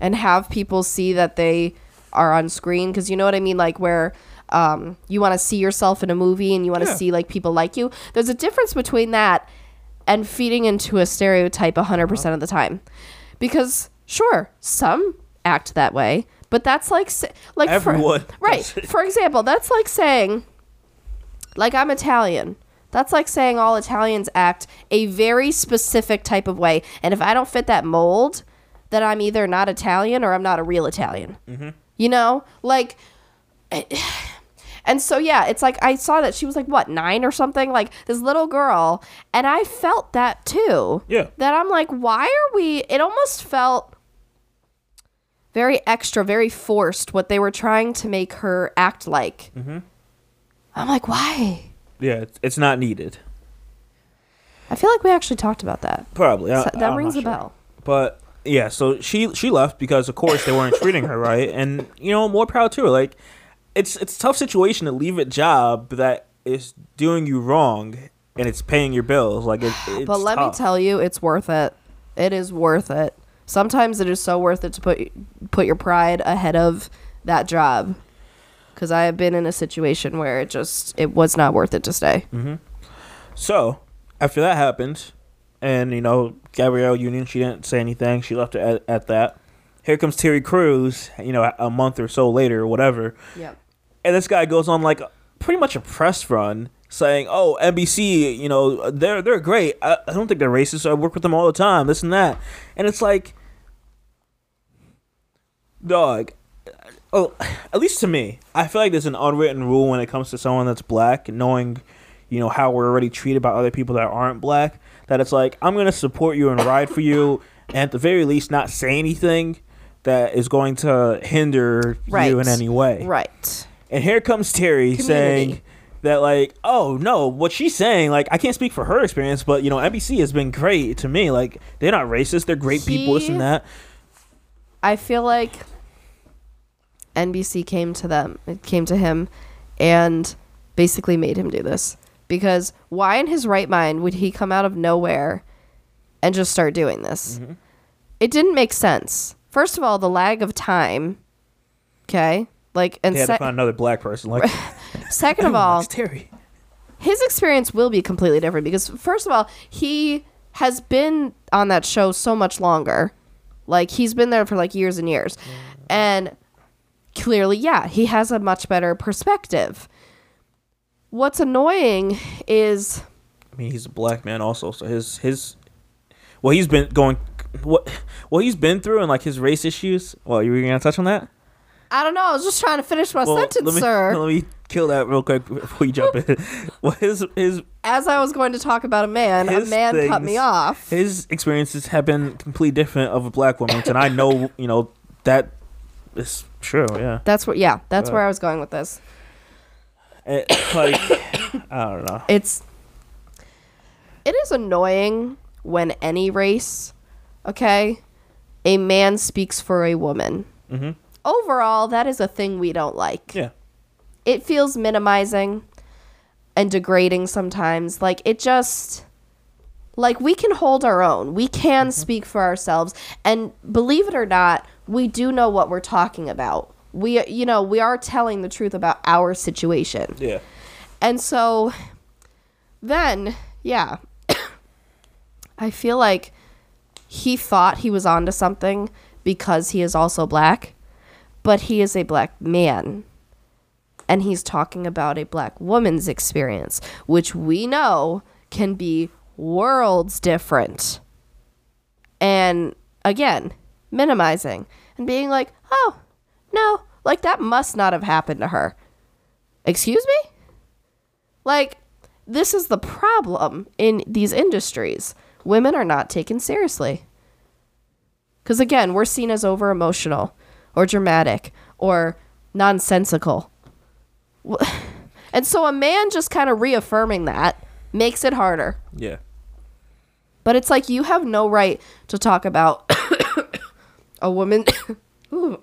And have people see that they are on screen. Because you know what I mean? Like, where. Um, you want to see yourself in a movie and you want to Yeah. see like people like you. There's a difference between that and feeding into a stereotype 100% of the time. Because sure, some act that way, but that's like like for- Everyone right. For example, that's like saying like I'm Italian. That's like saying all Italians act a very specific type of way. And if I don't fit that mold, then I'm either not Italian or I'm not a real Italian. Mm-hmm. You know? Like, and so, yeah, it's like I saw that she was like, what, nine or something? Like this little girl. And I felt that too. Yeah. That I'm like, why are we. It almost felt very extra, very forced what they were trying to make her act like. Mm-hmm. I'm like, why? Yeah, it's, it's not needed. I feel like we actually talked about that. Probably. I- So that I'm rings a sure. bell. But yeah, so she she left because of course they weren't treating her right, and you know more proud to her. Like it's it's a tough situation to leave a job that is doing you wrong and it's paying your bills. Like it, it's But let me tell you, it's worth it. It is worth it. Sometimes it is so worth it to put put your pride ahead of that job. Because I have been in a situation where it just it was not worth it to stay. Mm-hmm. So after that happened, and you know Gabrielle Union, she didn't say anything. She left it at, at that. Here comes Terry Crews. You know, a month or so later, or whatever. Yep. and this guy goes on like pretty much a press run saying, "Oh, NBC, you know, they're they're great. I, I don't think they're racist. I work with them all the time. This and that." And it's like, dog. Oh, at least to me, I feel like there's an unwritten rule when it comes to someone that's black, knowing, you know, how we're already treated by other people that aren't black. That it's like I'm gonna support you and ride for you, and at the very least, not say anything that is going to hinder Right. you in any way. Right. And here comes Terry Community. saying that like, oh no, what she's saying, like I can't speak for her experience, but you know, NBC has been great to me. Like they're not racist, they're great people, this He- and that. I feel like NBC came to them, it came to him, and basically made him do this. Because why in his right mind would he come out of nowhere and just start doing this? Mm-hmm. It didn't make sense. First of all, the lag of time. Okay, like and They had to find another black person. Like second of all, Terry. his experience will be completely different because first of all he has been on that show so much longer like he's been there for like years and years and clearly yeah he has a much better perspective what's annoying is I mean, he's a black man also, so his his well, he's been going what what he's been through and like his race issues. Well, you were gonna touch on that? i don't know i was just trying to finish my Well, sentence let me, sir Let me kill that real quick before you jump in. well, his his as i was going to talk about a man a man cut me off His experiences have been completely different of a black woman's, and I know you know that is true. Yeah, that's what yeah that's Uh. where i was going with this It- like I don't know. it's it is annoying when any race okay a man speaks for a woman Mhm. overall, that is a thing we don't like. Yeah. It feels minimizing and degrading sometimes. Like it just like we can hold our own. We can speak for ourselves and believe it or not, we do know what we're talking about. We you know, we are telling the truth about our situation. Yeah. And so then, yeah, I feel like he thought he was onto something because he is also black, but he is a black man. And he's talking about a black woman's experience, which we know can be worlds different. And again, minimizing and being like, oh, no, like that must not have happened to her. Excuse me? Like, this is the problem in these industries. Women are not taken seriously. Because again, we're seen as over emotional or dramatic or nonsensical. And so a man just kind of reaffirming that makes it harder. Yeah. But it's like you have no right to talk about a woman.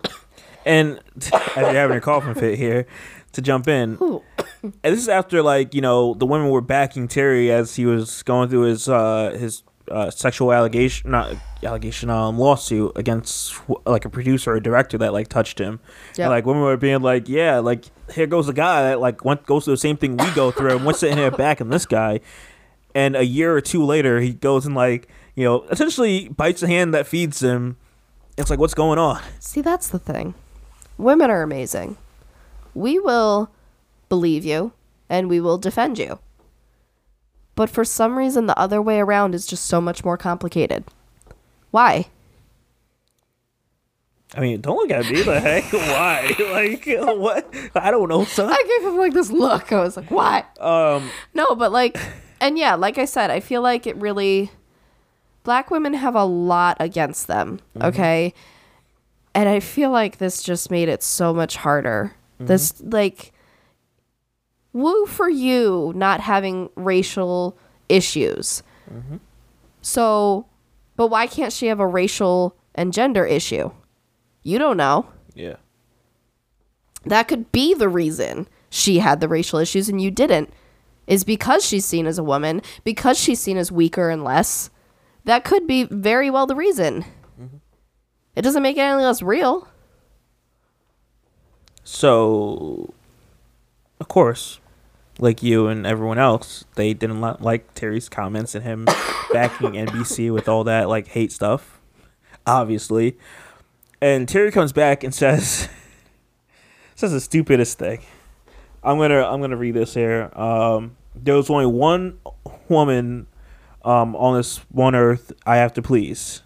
And as you're having a coughing fit here, to jump in, and this is after like you know the women were backing Terry as he was going through his uh, his uh, sexual allegation, not allegation, um, lawsuit against like a producer or a director that like touched him. Yep. And, like women were being like, yeah, like here goes a guy that like went goes through the same thing we go through, and we're sitting here backing this guy. And a year or two later, he goes and like you know essentially bites the hand that feeds him. It's like what's going on? See, that's the thing. Women are amazing. We will believe you and we will defend you. But for some reason, the other way around is just so much more complicated. Why? I mean, don't look at me. The heck? Why? Like what? I don't know, son. I gave him like this look. I was like, why? Um, No, but like, and yeah, like I said, I feel like it really, black women have a lot against them. Mm-hmm. Okay. And I feel like this just made it so much harder. Mm-hmm. This, like, woo for you not having racial issues. Mm-hmm. So, but why can't she have a racial and gender issue? You don't know yeah, that could be the reason she had the racial issues and you didn't is because she's seen as a woman because she's seen as weaker and less that could be very well the reason it doesn't make it any less real so of course, like you and everyone else, they didn't li- like Terry's comments and him backing NBC with all that like hate stuff, obviously. And Terry comes back and says, says the stupidest thing. I'm gonna I'm gonna read this here. Um, there was only one woman um, on this one earth I have to please.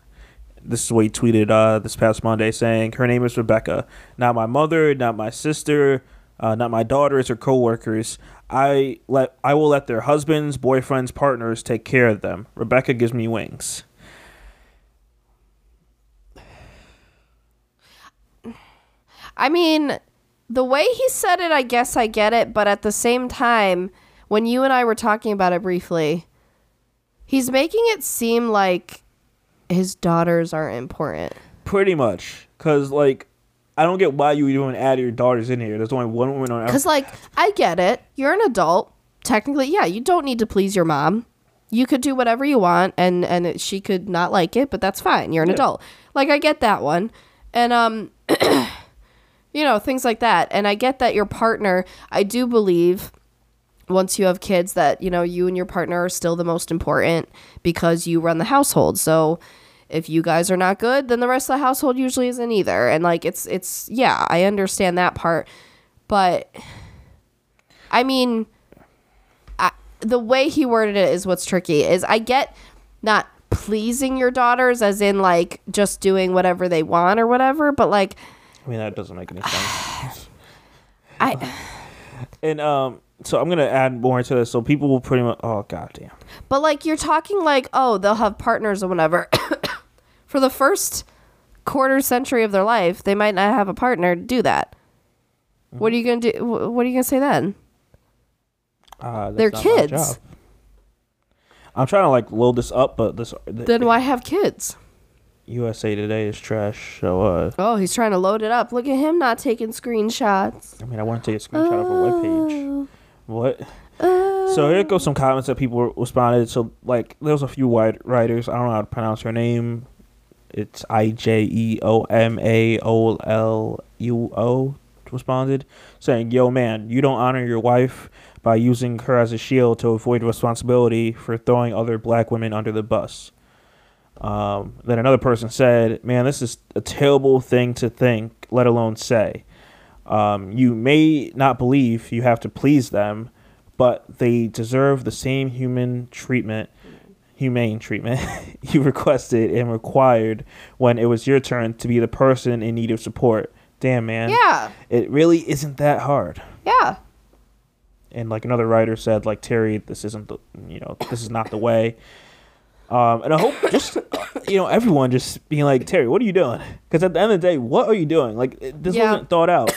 This is what he tweeted uh, this past Monday, saying her name is Rebecca. Not my mother, not my sister, uh, not my daughters or coworkers. I let I will let their husbands, boyfriends, partners take care of them. Rebecca gives me wings. i mean the way he said it i guess i get it but at the same time when you and i were talking about it briefly he's making it seem like his daughters are important Pretty much, cause like I don't get why you even add your daughters in here. There's only one woman on. Because, like, I get it. You're an adult. Technically, yeah, you don't need to please your mom. You could do whatever you want, and and it, she could not like it, but that's fine. You're an Yeah. adult. Like, I get that one, and um, you know, things like that. And I get that your partner. I do believe once you have kids that you know you and your partner are still the most important because you run the household. So if you guys are not good, then the rest of the household usually isn't either. And like it's it's yeah, I understand that part. But I mean I, the way he worded it is what's tricky. Is I get not pleasing your daughters as in like just doing whatever they want or whatever, but like I mean that doesn't make any sense. I and um, so I'm gonna add more to this. So people will pretty much. Oh goddamn. But like you're talking like, oh, they'll have partners or whatever. For the first quarter century of their life, they might not have a partner to do that. What are you gonna do? What are you gonna say then? Uh, They're kids. I'm trying to like load this up, but this. Then why have kids? USA Today is trash. So uh, Oh, he's trying to load it up. Look at him not taking screenshots. I mean, I want to take a screenshot of a webpage. What? So here goes some comments that people responded. So like, there was a few white writers. I don't know how to pronounce her name. It's I J E O M A O L U O responded, saying, "Yo, man, you don't honor your wife by using her as a shield to avoid responsibility for throwing other black women under the bus." Um, then another person said, "Man, this is a terrible thing to think, let alone say. Um, you may not believe you have to please them." but they deserve the same human treatment, humane treatment you requested and required when it was your turn to be the person in need of support. Damn, man. Yeah. It really isn't that hard. Yeah. And like another writer said, like Terry, this isn't the, you know, this is not the way. Um, and I hope just, you know, everyone just being like, Terry, what are you doing? Because at the end of the day, what are you doing? Like, this Yeah. wasn't thought out.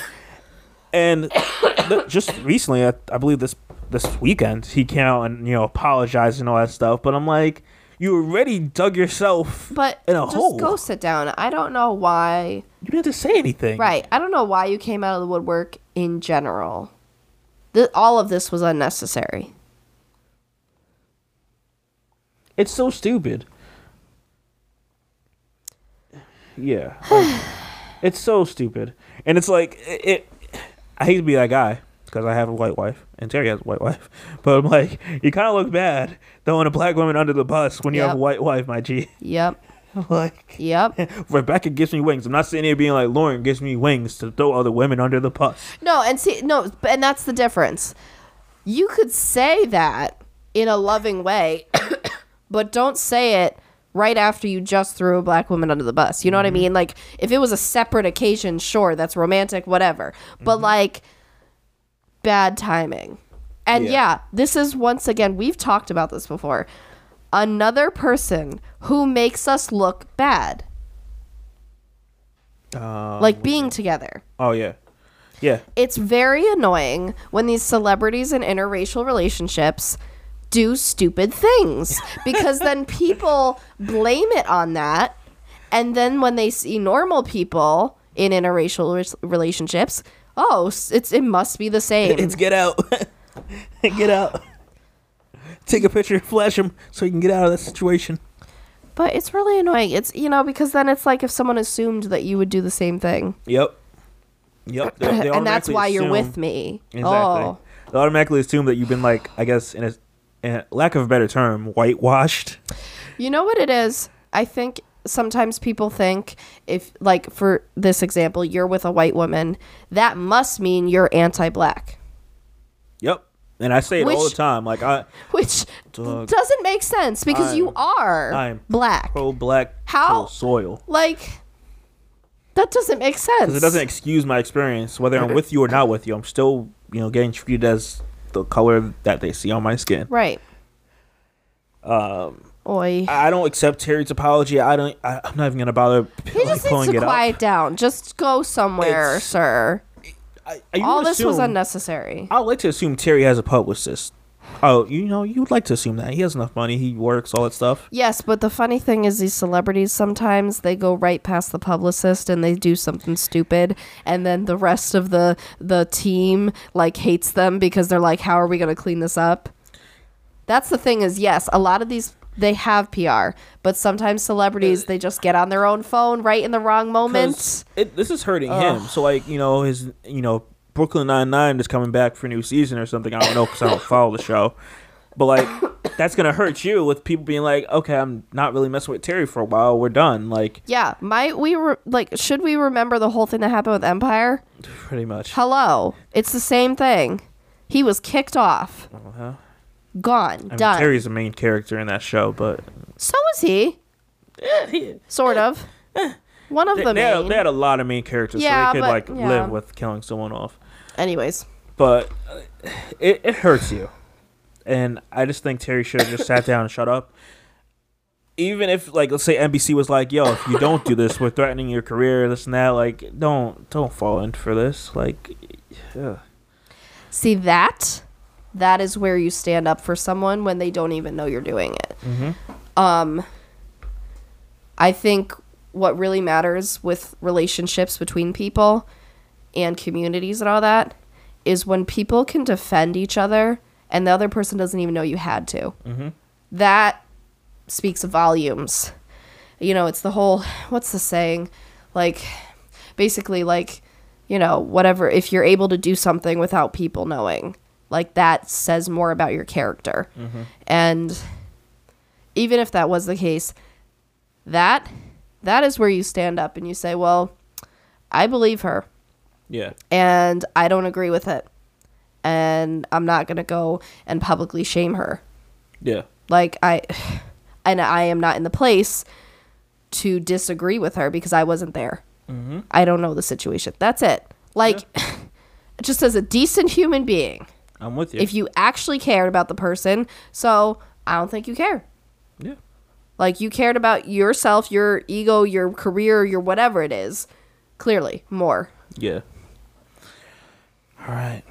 And th- just recently, I, I believe this this weekend, he came out and you know apologized and all that stuff. But I'm like, you already dug yourself But in a just hole. go sit down. I don't know why. you didn't have to say anything. Right. I don't know why you came out of the woodwork in general. Th- all of this was unnecessary. It's so stupid. Yeah. like, it's so stupid. And it's like it, it I hate to be that guy because I have a white wife and Terry has a white wife. But I'm like, you kind of look bad throwing a black woman under the bus when you have a white wife, my G. Yep. like Yep. Rebecca gives me wings. I'm not sitting here being like Lauren gives me wings to throw other women under the bus. No, and see, no, and that's the difference. You could say that in a loving way, but don't say it right after you just threw a black woman under the bus. You know what I mean? Like, if it was a separate occasion, sure, that's romantic, whatever. But like, bad timing. And Yeah. yeah, this is once again, we've talked about this before. Another person who makes us look bad, Um, like being together. oh yeah, yeah. it's very annoying when these celebrities in interracial relationships do stupid things because then people blame it on that and then when they see normal people in interracial res- relationships oh it's it must be the same It's get out. get out. Take a picture, flash him so you can get out of that situation. but it's really annoying it's you know because then it's like if someone assumed that you would do the same thing Yep. Yep. They- they and that's why you're with me Exactly. oh They automatically assume that you've been like, I guess, in a, in lack of a better term, whitewashed. You know what it is? I think sometimes people think if like for this example, you're with a white woman, that must mean you're anti-black, Yep. And I say it all the time. Like I which Dog. doesn't make sense because you I'm- are I'm black. pro black How- pro soil. like that doesn't make sense. Because it doesn't excuse my experience. Whether I'm with you or not with you, I'm still, you know, getting treated as the color that they see on my skin. right. Um, Oi. I don't accept Terry's apology. I don't. I, I'm not even gonna bother He just needs to quiet up. down. Just go somewhere, It's- sir. I, I, All this was unnecessary. I would like to assume Terry has a publicist. Oh, you know, you would like to assume that he has enough money. He works, all that stuff. Yes, but the funny thing is these celebrities sometimes they go right past the publicist and they do something stupid and then the rest of the the team like hates them because they're like how are we going to clean this up? That's the thing is yes, a lot of these they have PR, but sometimes celebrities uh, they just get on their own phone right in the wrong moment. It, this is hurting him. So, like, you know, his, you know, Brooklyn Nine Nine is coming back for a new season or something. I don't know because I don't follow the show. But like, that's gonna hurt you with people being like, okay, I'm not really messing with Terry for a while. We're done. Like, Yeah, might we re- like should we remember the whole thing that happened with Empire? pretty much. Hello. It's the same thing. He was kicked off. Uh-huh. Gone. I mean, done. Terry's the main character in that show, but So was he. Sort of. One of they, the they, had, they had a lot of main characters, Yeah, so they could but- like yeah. live with killing someone off. Anyways. But uh, it, it hurts you, and I just think Terry should have just sat down and shut up. Even if, like, let's say NBC was like, "Yo, if you don't do this, we're threatening your career, this and that." Like, don't don't fall in for this. Like, yeah. See that? That is where you stand up for someone when they don't even know you're doing it. Mm-hmm. Um I think what really matters with relationships between people and communities and all that is when people can defend each other and the other person doesn't even know you had to. Mm-hmm. That speaks volumes. You know, it's the whole what's the saying? Like basically like you know, whatever if you're able to do something without people knowing, like that says more about your character. Mm-hmm. And even if that was the case, that that is where you stand up and you say, "Well, I believe her Yeah. and I don't agree with it." And I'm not going to go and publicly shame her. Yeah. Like I and I am not in the place to disagree with her because I wasn't there. Mm-hmm. I don't know the situation. That's it. Like just as a decent human being, I'm with you. if you actually cared about the person, so I don't think you care. yeah. Like you cared about yourself, your ego, your career, your whatever it is. Clearly, more. Yeah. All right.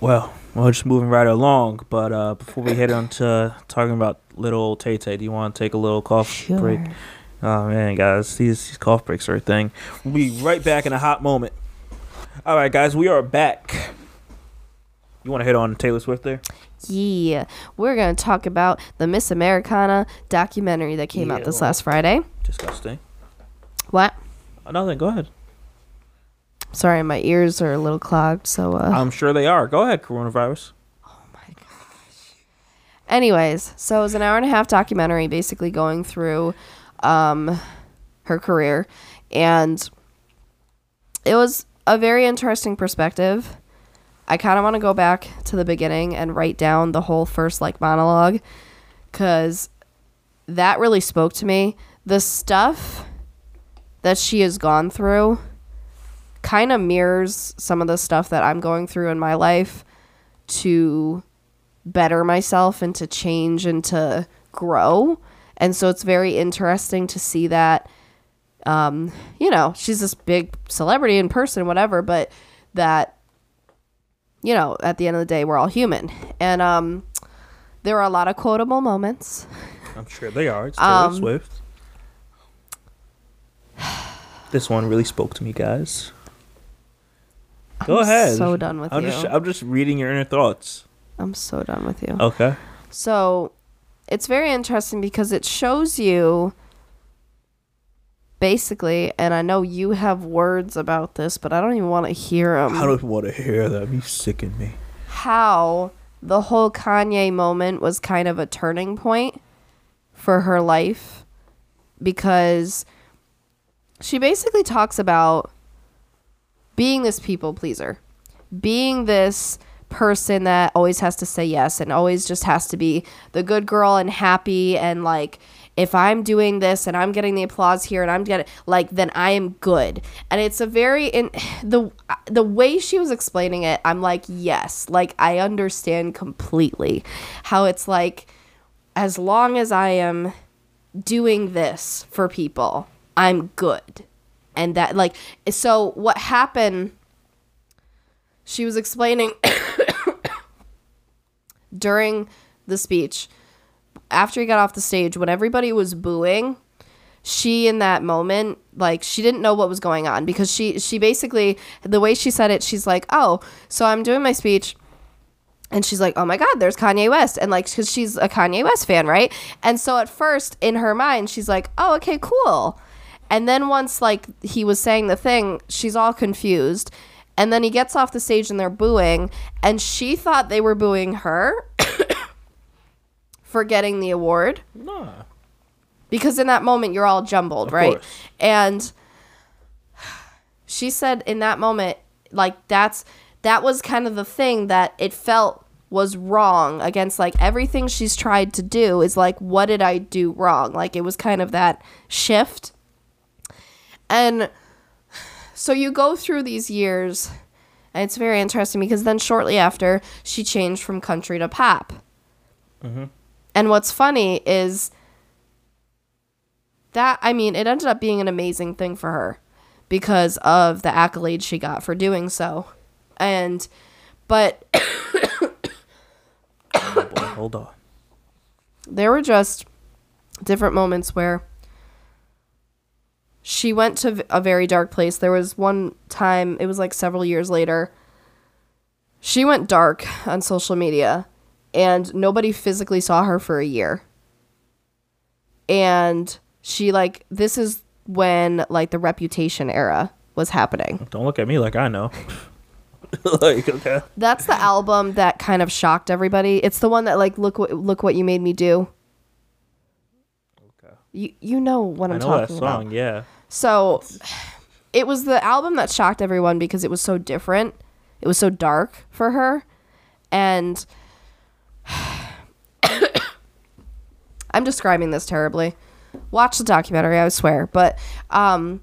Well, we're just moving right along. But uh, before we head on to talking about little Tay Tay, do you want to take a little cough break? Oh man, guys, these, these cough breaks are a thing. We'll be right back in a hot moment. All right, guys, we are back. You want to hit on Taylor Swift there? Yeah, we're gonna talk about the Miss Americana documentary that came out this Yeah. last Friday. Disgusting. What? Oh, nothing. Go ahead. Sorry, my ears are a little clogged. So, uh, I'm sure they are. Go ahead, coronavirus. Oh my gosh. Anyways, so it was an hour and a half documentary, basically going through um, her career, and it was a very interesting perspective. I kind of want to go back to the beginning and write down the whole first like monologue, because that really spoke to me. The stuff that she has gone through kind of mirrors some of the stuff that I'm going through in my life to better myself and to change and to grow. And so it's very interesting to see that um, you know, she's this big celebrity in person, whatever, but that you know, at the end of the day we're all human. And um there are a lot of quotable moments. I'm sure they are. It's Taylor Um, Swift. This one really spoke to me, guys. Go I'm ahead. so done with I'm you. Just, I'm just reading your inner thoughts. I'm so done with you. Okay. So it's very interesting because it shows you basically, and I know you have words about this, but I don't even want to hear them. I don't want to hear that. You sicken me. how the whole Kanye moment was kind of a turning point for her life because she basically talks about being this people pleaser, being this person that always has to say yes and always just has to be the good girl and happy and like if I'm doing this and I'm getting the applause here and I'm getting like then I am good. And it's a very in the the way she was explaining it, I'm like, yes, like I understand completely how it's like as long as I am doing this for people, I'm good. And that like so what happened she was explaining during the speech after he got off the stage when everybody was booing she in that moment like she didn't know what was going on because she she basically the way she said it she's like oh so i'm doing my speech and she's like, "Oh my God, there's Kanye West," and like, because she's a Kanye West fan, right? And so at first, in her mind, she's like, "Oh, okay, cool." And then once like he was saying the thing, she's all confused. And then he gets off the stage and they're booing, and she thought they were booing her for getting the award Nah. because in that moment you're all jumbled, Of right? course. And she said in that moment, like that's that was kind of the thing that it felt was wrong against like everything she's tried to do is like what did I do wrong? Like it was kind of that shift. And so you go through these years and it's very interesting because then shortly after she changed from country to pop. Mm-hmm. And what's funny is that I mean, it ended up being an amazing thing for her because of the accolades she got for doing so. And but Oh, boy, hold on. there were just different moments where she went to a very dark place. There was one time, it was like several years later. She went dark on social media and nobody physically saw her for a year. And she like this is when like the reputation era was happening. Don't look at me like I know. like okay. That's the album that kind of shocked everybody. It's the one that like look what look what you made me do. Okay. You you know what I'm I know that talking song. about. Yeah. So it was the album that shocked everyone because it was so different. It was so dark for her. And I'm describing this terribly. Watch the documentary, I swear. But um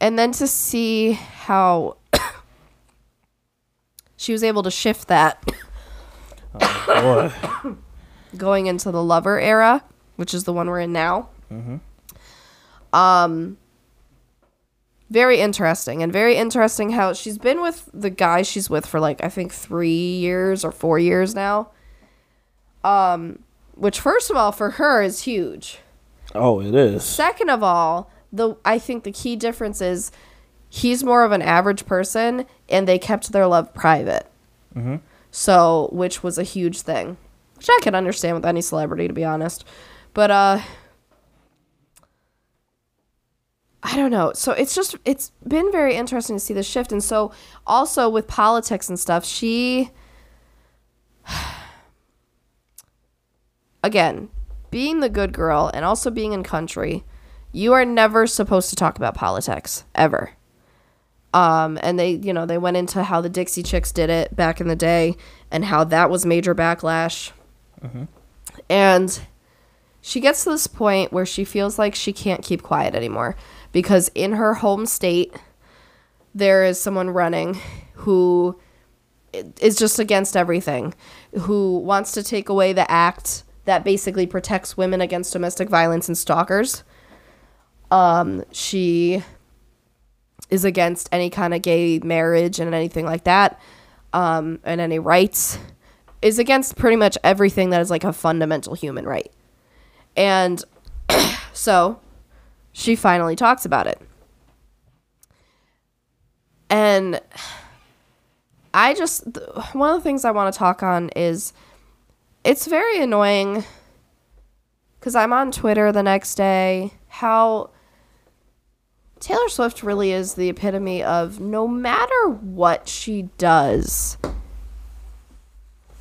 and then to see how she was able to shift that Boy. going into the lover era, which is the one we're in now. Um, very interesting, and very interesting how she's been with the guy she's with for like I think three years or four years now. Um, which first of all for her is huge. Oh, it is. Second of all, the I think the key difference is he's more of an average person, and they kept their love private. Mhm. So, which was a huge thing, which I can understand with any celebrity, to be honest. But uh, I don't know. So it's just it's been very interesting to see the shift, and so also with politics and stuff, she again being the good girl and also being in country, you are never supposed to talk about politics ever. Um, and they, you know, they went into how the Dixie Chicks did it back in the day and how that was major backlash. And she gets to this point where she feels like she can't keep quiet anymore because in her home state, there is someone running who is just against everything, who wants to take away the act that basically protects women against domestic violence and stalkers. Um, she is against any kind of gay marriage and anything like that, um, and any rights. Is against pretty much everything that is like a fundamental human right. And so she finally talks about it. And I just, one of the things I want to talk on is it's very annoying because I'm on Twitter the next day how Taylor Swift really is the epitome of no matter what she does,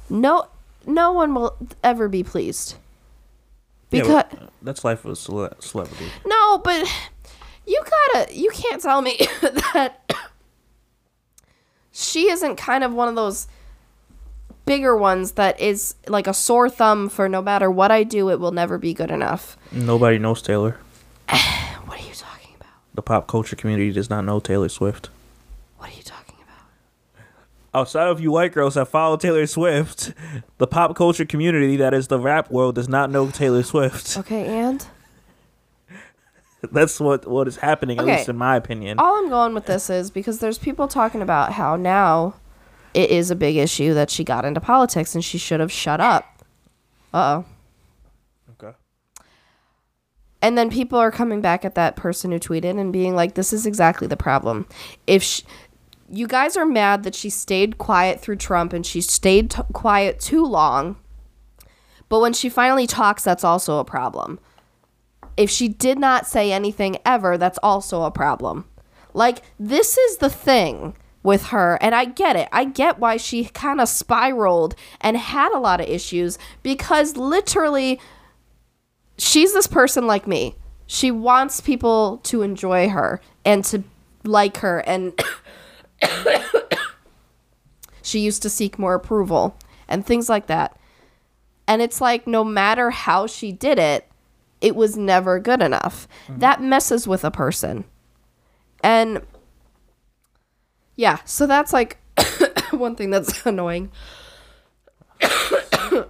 no, no one will ever be pleased. Because yeah, that's life of a cele- celebrity. no, but you gotta, you can't tell me that she isn't kind of one of those bigger ones that is like a sore thumb for no matter what I do, it will never be good enough. Nobody knows Taylor. What are you talking about? The pop culture community does not know Taylor Swift. What are you talking about? Outside of you white girls that follow Taylor Swift, the pop culture community that is the rap world does not know Taylor Swift. Okay, and That's what what is happening, at least in my opinion. all I'm going with this is because there's people talking about how now it is a big issue that she got into politics and she should have shut up. Uh oh. Okay. And then people are coming back at that person who tweeted and being like, this is exactly the problem. If sh you guys are mad that she stayed quiet through Trump and she stayed t- quiet too long, but when she finally talks, that's also a problem. If she did not say anything ever, that's also a problem. Like, this is the thing with her, and I get it. I get why she kind of spiraled and had a lot of issues because literally she's this person like me. She wants people to enjoy her and to like her and she used to seek more approval and things like that. And it's like no matter how she did it, it was never good enough. Mm-hmm. That messes with a person. And yeah, so that's like one thing that's annoying.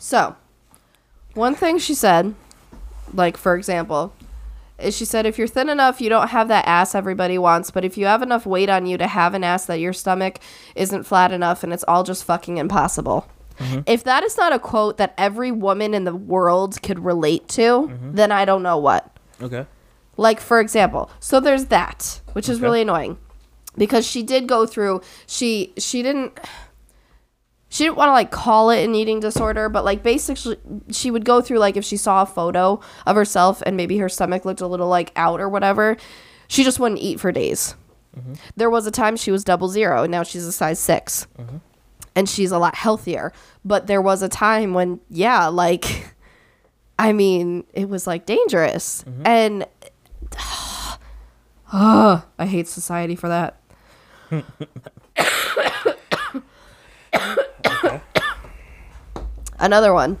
So, one thing she said, like for example, she said if you're thin enough, you don't have that ass everybody wants, but if you have enough weight on you to have an ass that your stomach isn't flat enough and it's all just fucking impossible. Mm-hmm. If that is not a quote that every woman in the world could relate to, mm-hmm. then I don't know what. Okay. Like for example, so there's that, which is really annoying because she did go through she she didn't she didn't want to like call it an eating disorder, but like basically she would go through like if she saw a photo of herself and maybe her stomach looked a little like out or whatever, she just wouldn't eat for days. There was a time she was double zero and now she's a size 6 And she's a lot healthier. But there was a time when yeah, like I mean, it was like dangerous. And Ugh, I hate society for that. Another one.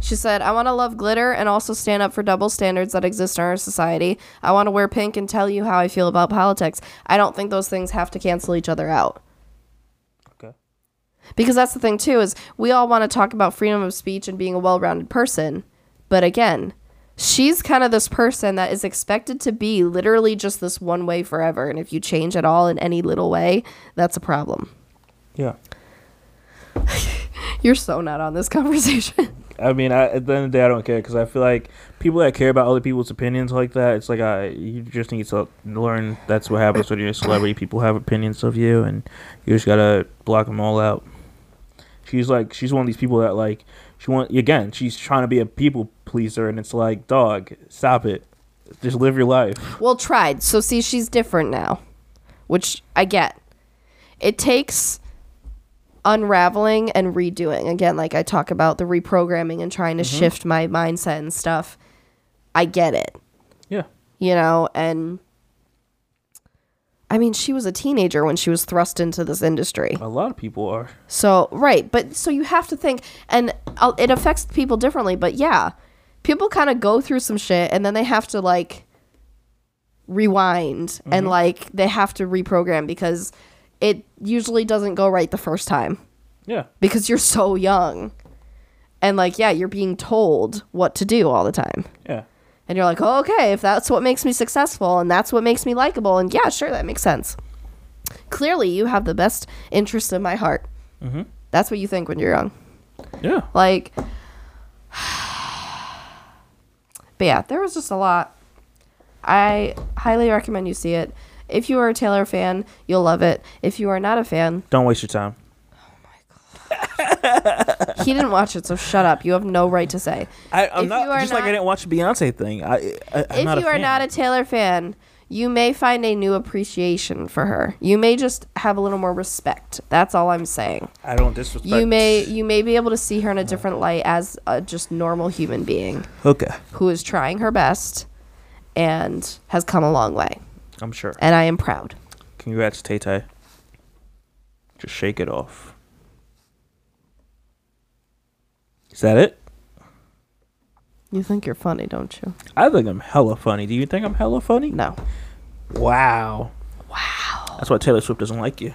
She said, I want to love glitter and also stand up for double standards that exist in our society. I want to wear pink and tell you how I feel about politics. I don't think those things have to cancel each other out. Okay. Because that's the thing too is we all want to talk about freedom of speech and being a well-rounded person. But again, she's kind of this person that is expected to be literally just this one way forever and if you change at all in any little way, that's a problem. Yeah. You're so not on this conversation. I mean, I, at the end of the day, I don't care because I feel like people that care about other people's opinions like that, it's like I, you just need to learn that's what happens when you're a celebrity. People have opinions of you, and you just gotta block them all out. She's like, she's one of these people that like, she want again, she's trying to be a people pleaser, and it's like, dog, stop it, just live your life. well, tried. So see, she's different now, which I get. It takes unraveling and redoing. Again, like I talk about the reprogramming and trying to shift my mindset and stuff. I get it. Yeah, you know, and I mean, she was a teenager when she was thrust into this industry. a lot of people are. So, right, but so you have to think, and uh, it affects people differently, but yeah, people kind of go through some shit and then they have to like rewind and like they have to reprogram because it usually doesn't go right the first time Yeah, because you're so young. And like, yeah, you're being told what to do all the time. yeah, And you're like, oh, okay, if that's what makes me successful and that's what makes me likable, and yeah, sure, that makes sense. Clearly, you have the best interest in my heart. mm-hmm. That's what you think when you're young. yeah. Like, but yeah, there was just a lot. I highly recommend you see it. If you are a Taylor fan, you'll love it. If you are not a fan, Don't waste your time. Oh my gosh. He didn't watch it, so shut up. You have no right to say. I, I'm If not you are just like I not- didn't watch the Beyonce thing. I, I I'm if not you a are fan. not a Taylor fan, you may find a new appreciation for her. You may just have a little more respect. That's all I'm saying. I don't disrespect. You may you may be able to see her in a different light as a just normal human being Okay, who is trying her best and has come a long way. I'm sure. And I am proud. Congrats, Tay Tay. Just shake it off. Is that it? You think you're funny, don't you? I think I'm hella funny. Do you think I'm hella funny? No. Wow. Wow. That's why Taylor Swift doesn't like you.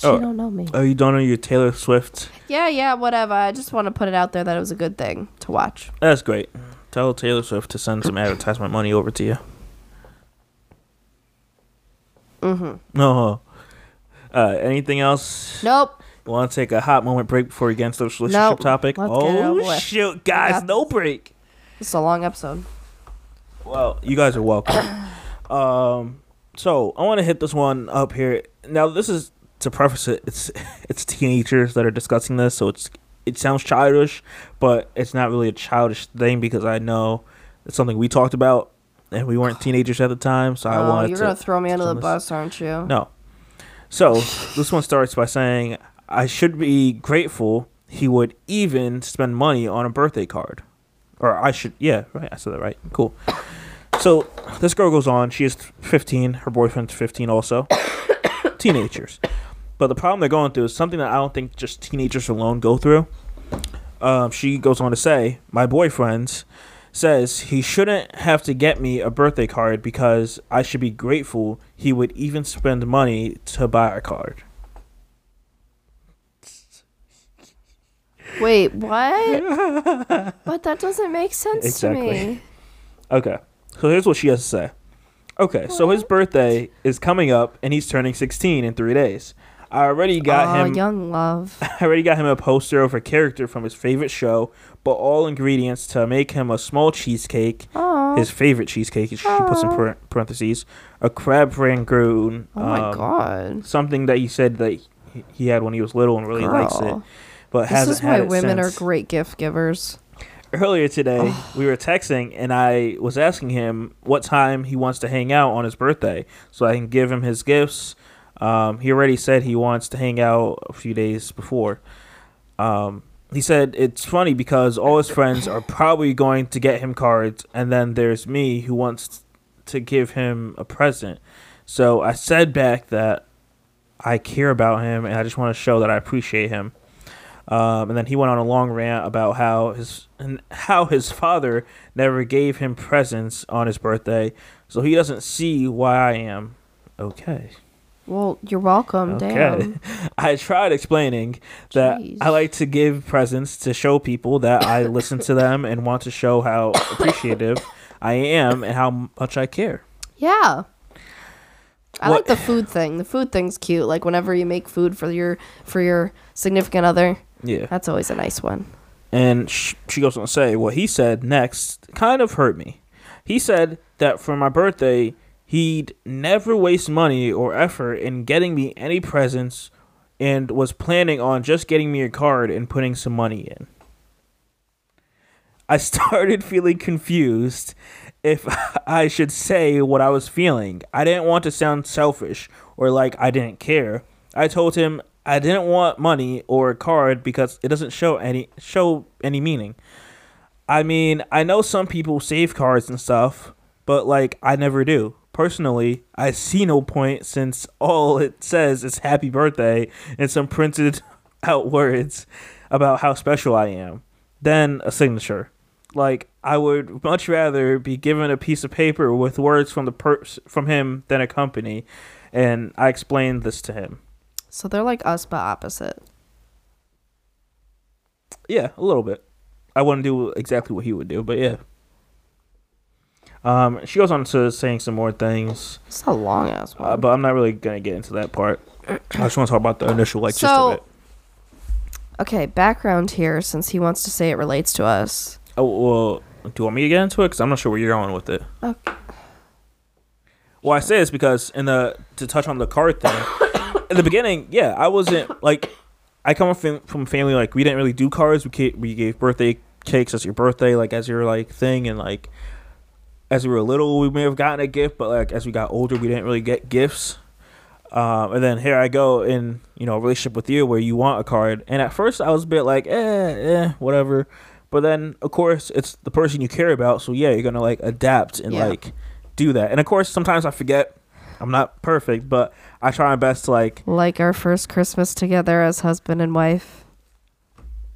She Oh. don't know me. Oh, you don't know your Taylor Swift? Yeah, yeah, whatever. I just want to put it out there that it was a good thing to watch. That's great. Tell Taylor Swift to send some advertisement money over to you. Mm-hmm. No. Uh, anything else? Nope. Want to take a hot moment break before we get into this relationship Nope. topic? Let's get it over oh shoot, guys! No break. It's a long episode. Well, you guys are welcome. um, so I want to hit this one up here. Now, this is to preface it. It's it's teenagers that are discussing this, so it's it sounds childish, but it's not really a childish thing because I know it's something we talked about, and we weren't teenagers at the time. So I oh, wanted you're to gonna throw me under the bus, aren't you? no. So this one starts by saying, "I should be grateful he would even spend money on a birthday card." Or I should, yeah, right. I said that right. Cool. So this girl goes on. She is 15. Her boyfriend's 15 also. Teenagers. But the problem they're going through is something that I don't think just teenagers alone go through. Um, she goes on to say, My boyfriend says he shouldn't have to get me a birthday card because I should be grateful he would even spend money to buy a card. Wait, what? but that doesn't make sense Exactly. to me. Okay. So here's what she has to say. Okay, so his birthday is coming up and he's turning 16 in three days. I already got Aw, him. young love. I already got him a poster of a character from his favorite show, but all ingredients to make him a small cheesecake. Aw. His favorite cheesecake. She puts in parentheses a crab rangoon. oh my um, god. Something that he said that he- he had when he was little and really likes it, but This hasn't is why women are great gift givers. Earlier today, we were texting, and I was asking him what time he wants to hang out on his birthday, so I can give him his gifts. Um, he already said he wants to hang out a few days before. Um, he said it's funny because all his friends are probably going to get him cards, and then there's me who wants to give him a present. So I said back that I care about him, and I just want to show that I appreciate him. Um, and then he went on a long rant about how his and how his father never gave him presents on his birthday, so he doesn't see why I am okay. Well, you're welcome. Okay. Damn. I tried explaining that Jeez. I like to give presents to show people that I listen to them and want to show how appreciative I am and how much I care. Yeah. I What- like the food thing. The food thing's cute. Like whenever you make food for your for your significant other, Yeah. that's always a nice one. And she goes on to say, what he said next kind of hurt me. He said that for my birthday, he'd never waste money or effort in getting me any presents and was planning on just getting me a card and putting some money in. I started feeling confused if I should say what I was feeling. I didn't want to sound selfish or like I didn't care. I told him I didn't want money or a card because it doesn't show any show any meaning. I mean, I know some people save cards and stuff, but like I never do. Personally, I see no point since all it says is happy birthday and some printed out words about how special I am. Then a signature. Like I would much rather be given a piece of paper with words from the pers- from him than a company, and I explained this to him. So they're like us but opposite. Yeah, a little bit. I wouldn't do exactly what he would do, but yeah. Um, she goes on to saying some more things, It's a long ass one. uh, but I'm not really gonna get into that part. I just want to talk about the initial like gist So- of it. okay, background here since he wants to say it relates to us. Oh well, do you want me to get into it? Because I'm not sure where you're going with it. Okay. Well, I say this because in the to touch on the card thing, in the beginning, yeah, I wasn't like I come from from family like we didn't really do cards. We we gave birthday cakes as your birthday, like as your like thing, and like as we were little, we may have gotten a gift, but like as we got older, we didn't really get gifts. Um, and then here I go in you know a relationship with you where you want a card, and at first I was a bit like eh eh whatever, but then of course it's the person you care about, so yeah, you're gonna like adapt and Yeah. like do that. And of course sometimes I forget. I'm not perfect, but I try my best to like Like our first Christmas together as husband and wife.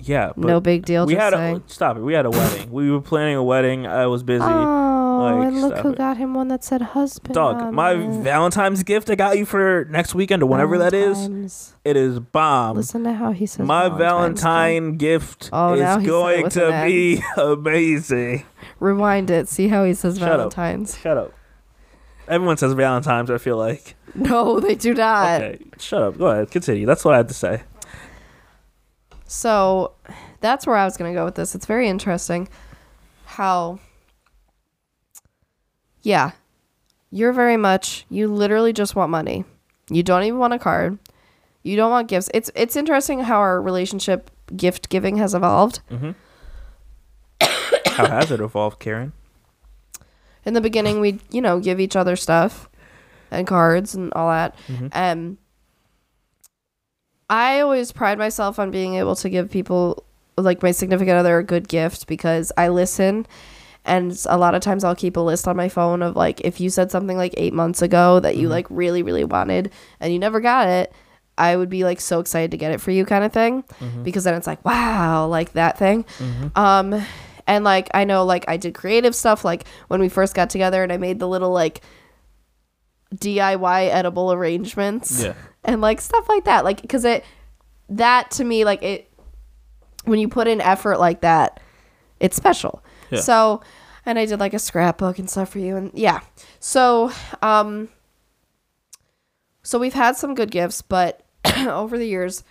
yeah. But no big deal. we had saying. a stop it. We had a wedding. We were planning a wedding. I was busy. Oh, like, and look who it. got him one that said husband. Dog, my it. Valentine's gift I got you for next weekend or whenever that is, it is bomb. Listen to how he says My Valentine's. Valentine gift Oh, is he said it going to be amazing. Rewind it. See how he says Shut up. Valentine's. Shut up. Everyone says Valentine's, I feel like. No, they do not. Okay, shut up. Go ahead. Continue. That's what I had to say. So that's where I was going to go with this. It's very interesting how, yeah, you're very much, you literally just want money. You don't even want a card. You don't want gifts. It's it's interesting how our relationship gift giving has evolved. How has it evolved, Karen? In the beginning, we'd you know give each other stuff and cards and all that. Um, I always pride myself on being able to give people like my significant other a good gift because I listen. And a lot of times I'll keep a list on my phone of like if you said something like eight months ago that you mm-hmm. like really really wanted and you never got it, I would be like so excited to get it for you kind of thing mm-hmm. because then it's like wow like that thing. Mm-hmm. Um, and like I know like I did creative stuff like when we first got together and I made the little like DIY edible arrangements Yeah. and like stuff like that like because it that to me like it when you put in effort like that it's special Yeah. so and i did like a scrapbook and stuff for you and yeah so um so we've had some good gifts but over the years,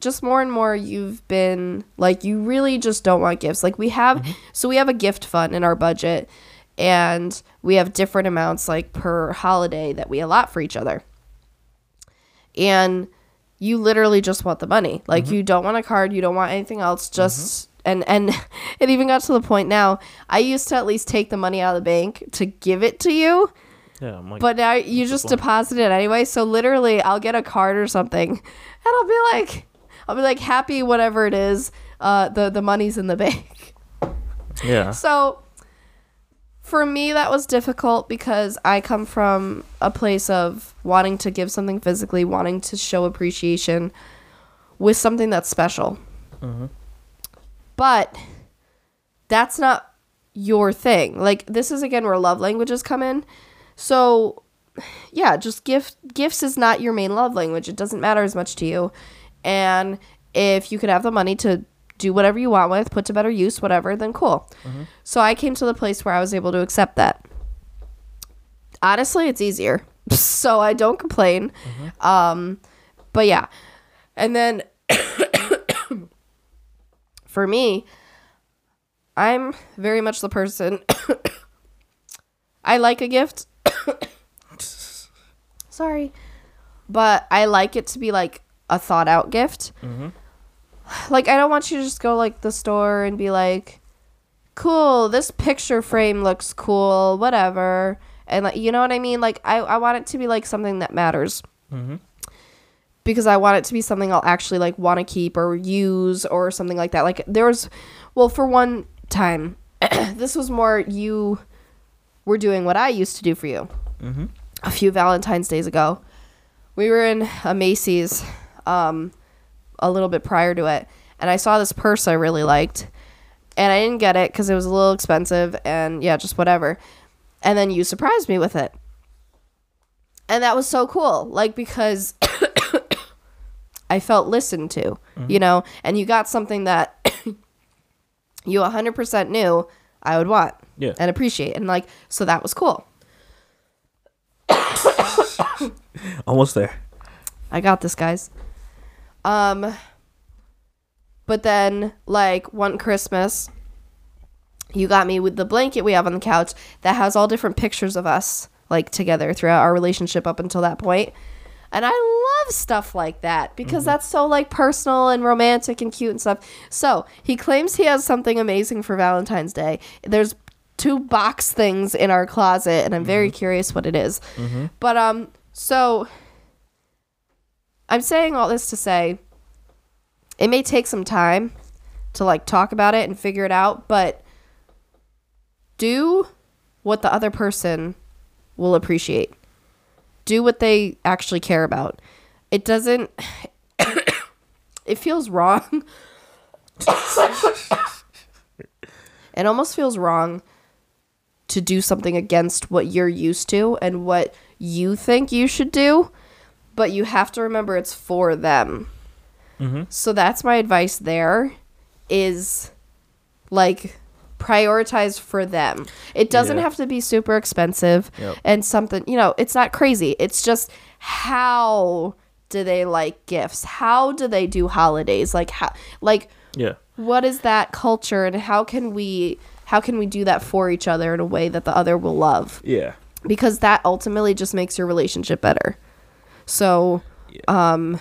just more and more you've been like you really just don't want gifts. Like we have mm-hmm. so we have a gift fund in our budget and we have different amounts like per holiday that we allot for each other. And you literally just want the money. Like mm-hmm. you don't want a card, you don't want anything else, mm-hmm. just and and it even got to the point now I used to at least take the money out of the bank to give it to you. Yeah, like, But now you just deposit it anyway. So literally, I'll get a card or something, and I'll be like, I'll be like happy whatever it is. Uh, the the money's in the bank. yeah, So for me, that was difficult because I come from a place of wanting to give something physically, wanting to show appreciation with something that's special. But that's not your thing. Like this is again where love languages come in. So yeah, just gift gifts is not your main love language. It doesn't matter as much to you. And if you could have the money to do whatever you want with, put to better use, whatever, then cool. So I came to the place where I was able to accept that. Honestly, it's easier. So I don't complain. Um but yeah. And then for me, I'm very much the person I like a gift. Sorry. But I like it to be like a thought out gift. Mm-hmm. Like I don't want you to just go like the store and be like, "Cool, this picture frame looks cool, whatever." And like you know what I mean? Like I I want it to be like something that matters. Mm-hmm. Because I want it to be something I'll actually like want to keep or use or something like that. Like there was well, for one time, this was more you were doing what I used to do for you a few Valentine's days ago. We were in a Macy's um, a little bit prior to it, and I saw this purse I really liked, and I didn't get it because it was a little expensive, and yeah, just whatever. And then you surprised me with it, and that was so cool. Like because I felt listened to, you know, and you got something that you 100% knew I would want Yeah. and appreciate, and like so that was cool. almost there. I got this, guys. Um, but then like one Christmas, you got me with the blanket we have on the couch that has all different pictures of us like together throughout our relationship up until that point. And I love stuff like that because mm-hmm. that's so like personal and romantic and cute and stuff. So he claims he has something amazing for Valentine's Day. There's two box things in our closet, and I'm very mm-hmm. curious what it is. Mm-hmm. But um, so I'm saying all this to say it may take some time to like talk about it and figure it out, but do what the other person will appreciate. Do what they actually care about. It doesn't it feels wrong. it almost feels wrong to do something against what you're used to and what you think you should do, but you have to remember it's for them. Mm-hmm. So that's my advice there is like prioritize for them. It doesn't Yeah. have to be super expensive Yep. and something, you know, it's not crazy. It's just how do they like gifts? How do they do holidays? Like how like Yeah. what is that culture and how can we how can we do that for each other in a way that the other will love? Yeah. because that ultimately just makes your relationship better. So, um,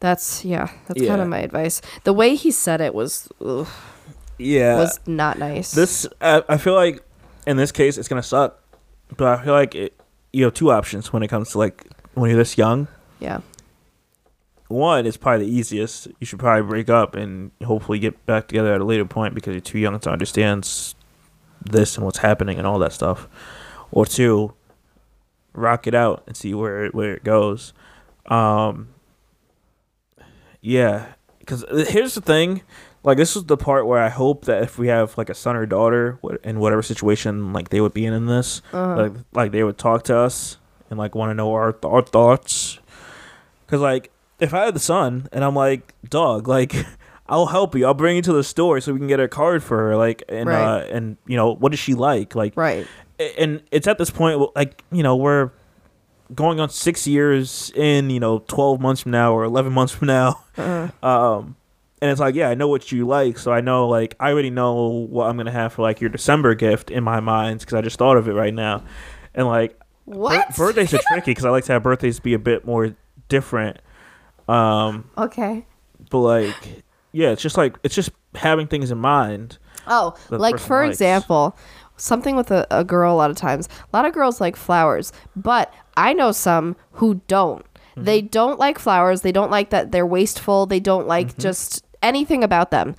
that's yeah, that's kind of my advice. The way he said it was ugh, Yeah. was not nice. This I, I feel like in this case it's gonna suck, but I feel like it, you have two options when it comes to like when you're this young. yeah, One is probably the easiest. You should probably break up and hopefully get back together at a later point because you're too young to understand this and what's happening and all that stuff. Or two, rock it out and see where it, where it goes. Um, yeah, because here's the thing. Like this is the part where I hope that if we have like a son or daughter in whatever situation like they would be in in this, like like they would talk to us and like want to know our our thoughts. Cause like if I had the son and I'm like, dog, like I'll help you. I'll bring you to the store so we can get a card for her. Like and Right. uh and you know what does she like? Like right. and it's at this point like you know we're going on six years in, you know, twelve months from now or eleven months from now. Um, and it's like, yeah, I know what you like, so I know like I already know what I'm gonna have for like your December gift in my mind because I just thought of it right now, and like bir- What? birthdays are tricky because I like to have birthdays be a bit more different. Um, Okay. but like, yeah, it's just like it's just having things in mind. Oh, like for likes. example, something with a, a girl a lot of times. A lot of girls like flowers, but I know some who don't. Mm-hmm. They don't like flowers. They don't like that they're wasteful. They don't like Mm-hmm. just anything about them.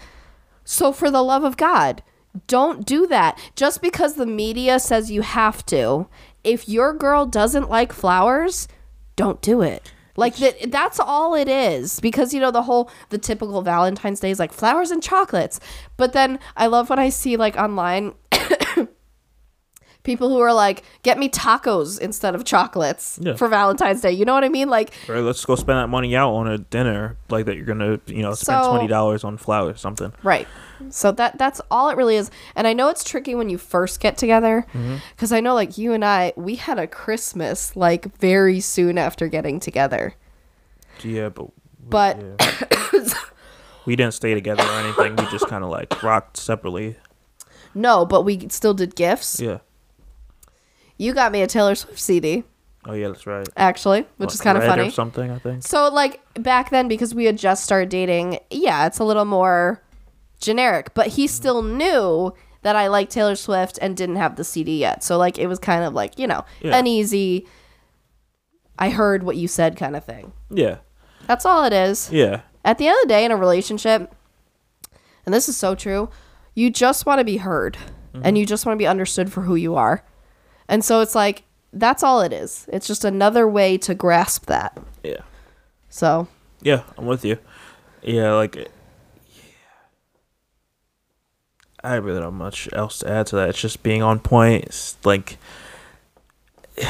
So for the love of God, don't do that. Just because the media says you have to, if your girl doesn't like flowers, don't do it. Like that that's all it is because you know the whole the typical Valentine's Day is like flowers and chocolates. But then I love when I see like online people who are like get me tacos instead of chocolates Yeah. for Valentine's Day. You know what I mean? Like Or let's go spend that money out on a dinner like that. You're gonna, you know, spend So- twenty dollars on flowers or something. Right. So that that's all it really is. And I know it's tricky when you first get together mm-hmm. because I know like you and I we had a Christmas like very soon after getting together. Yeah, but But yeah. we didn't stay together or anything. We just kind of like rocked separately. no, but we still did gifts. Yeah. You got me a Taylor Swift CD Oh yeah, that's right. actually, which What, is kind of funny. or something. I think. So like back then because we had just started dating, yeah, it's a little more generic, but he mm-hmm. still knew that I liked Taylor Swift and didn't have the CD yet. So like it was kind of like, you know, Yeah. an easy I heard what you said kind of thing. Yeah. That's all it is. Yeah. At the end of the day in a relationship, and this is so true, you just want to be heard and mm-hmm. you just want to be understood for who you are. And so it's like that's all it is. It's just another way to grasp that. Yeah. So, Yeah, I'm with you. Yeah, like, yeah. I really don't have much else to add to that. It's just being on point. It's like,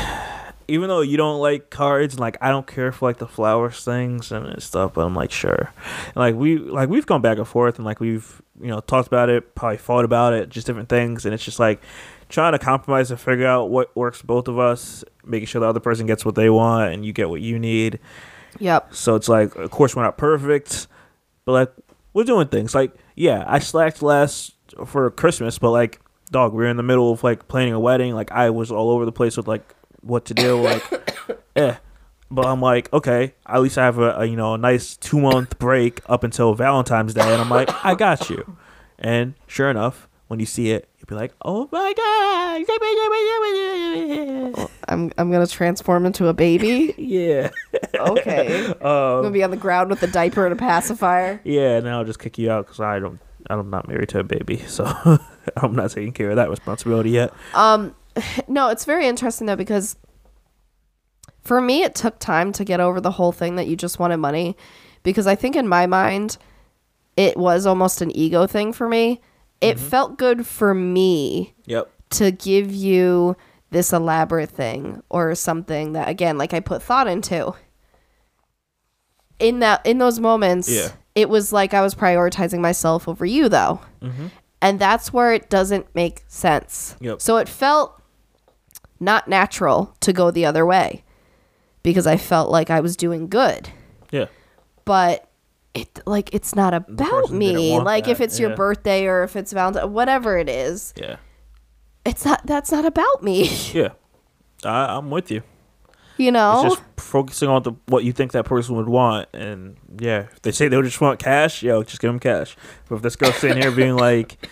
even though you don't like cards, and like I don't care for like the flowers things and stuff, but I'm like sure. And, like we like we've gone back and forth, and like we've you know talked about it, probably fought about it, just different things, and it's just like trying to compromise and figure out what works both of us, making sure the other person gets what they want and you get what you need. yep. So it's like, of course, we're not perfect, but like, we're doing things. Like, yeah, I slacked last for Christmas, but like, dog, we were in the middle of like planning a wedding. Like, I was all over the place with like what to do. Like, eh. But I'm like, okay, at least I have a, a you know a nice two month break up until Valentine's Day, and I'm like, I got you. And sure enough, when you see it, be like, oh my god, I'm I'm gonna transform into a baby. yeah, Okay. I'm gonna be on the ground with a diaper and a pacifier. Yeah, and I'll just kick you out because I don't, I'm not married to a baby, so I'm not taking care of that responsibility yet. Um, no, it's very interesting though because for me it took time to get over the whole thing that you just wanted money because I think in my mind it was almost an ego thing for me. It mm-hmm. felt good for me Yep. to give you this elaborate thing or something that again like I put thought into. In that in those moments, Yeah. it was like I was prioritizing myself over you though. Mm-hmm. And that's where it doesn't make sense. Yep. So it felt not natural to go the other way because I felt like I was doing good. Yeah. But it like it's not about me. Like if that, it's your birthday or if it's Valentine, whatever it is, Yeah. it's not that's not about me. Yeah. I, I'm with you. You know? It's just focusing on the what you think that person would want, and yeah, if they say they would just want cash, yo, just give them cash. But if this girl's sitting here being like,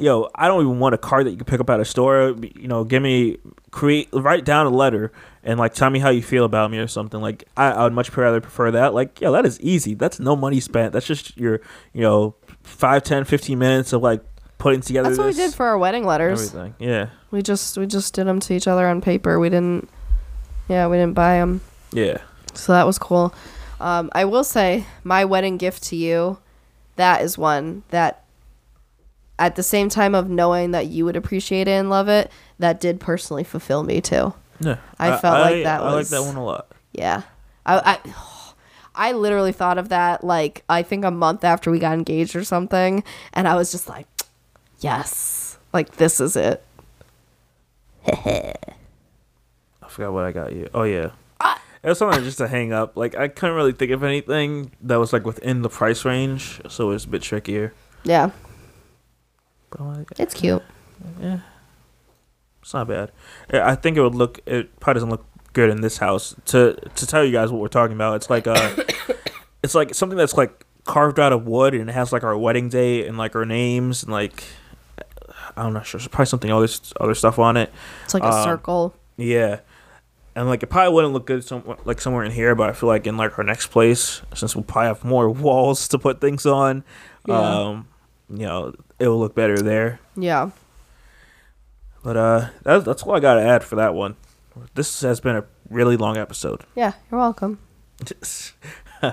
"Yo, I don't even want a card that you can pick up at a store," you know, give me create write down a letter and like tell me how you feel about me or something. Like I, I would much rather prefer that. Like, yeah, that is easy. That's no money spent. That's just your, you know, 5, 10, 15 minutes of like putting together. that's what we did for our wedding letters. everything. Yeah, We just we just did them to each other on paper. We didn't Yeah, we didn't buy them. yeah, So that was cool. Um, I will say my wedding gift to you, that is one that at the same time of knowing that you would appreciate it and love it, that did personally fulfill me too. yeah. I felt like that was I like that one a lot. Yeah. I, I I literally thought of that like I think a month after we got engaged or something and I was just like yes. Like this is it. I forgot what I got you. Oh yeah. Ah! It was something just to hang up. Like I couldn't really think of anything that was like within the price range, so it was a bit trickier. Yeah, But like, it's cute. Yeah, it's not bad. I I think it would look. It probably doesn't look good in this house. To to tell you guys what we're talking about, it's like uh it's like something that's like carved out of wood and it has like our wedding day and like our names and like I'm not sure. There's probably something other other stuff on it. It's like a Um, circle. Yeah. And like it probably wouldn't look good some like somewhere in here, but I feel like in like our next place, since we'll probably have more walls to put things on, Yeah. um, you know, it will look better there. Yeah. But uh, that's that's all I got to add for that one. This has been a really long episode. Yeah. You're welcome.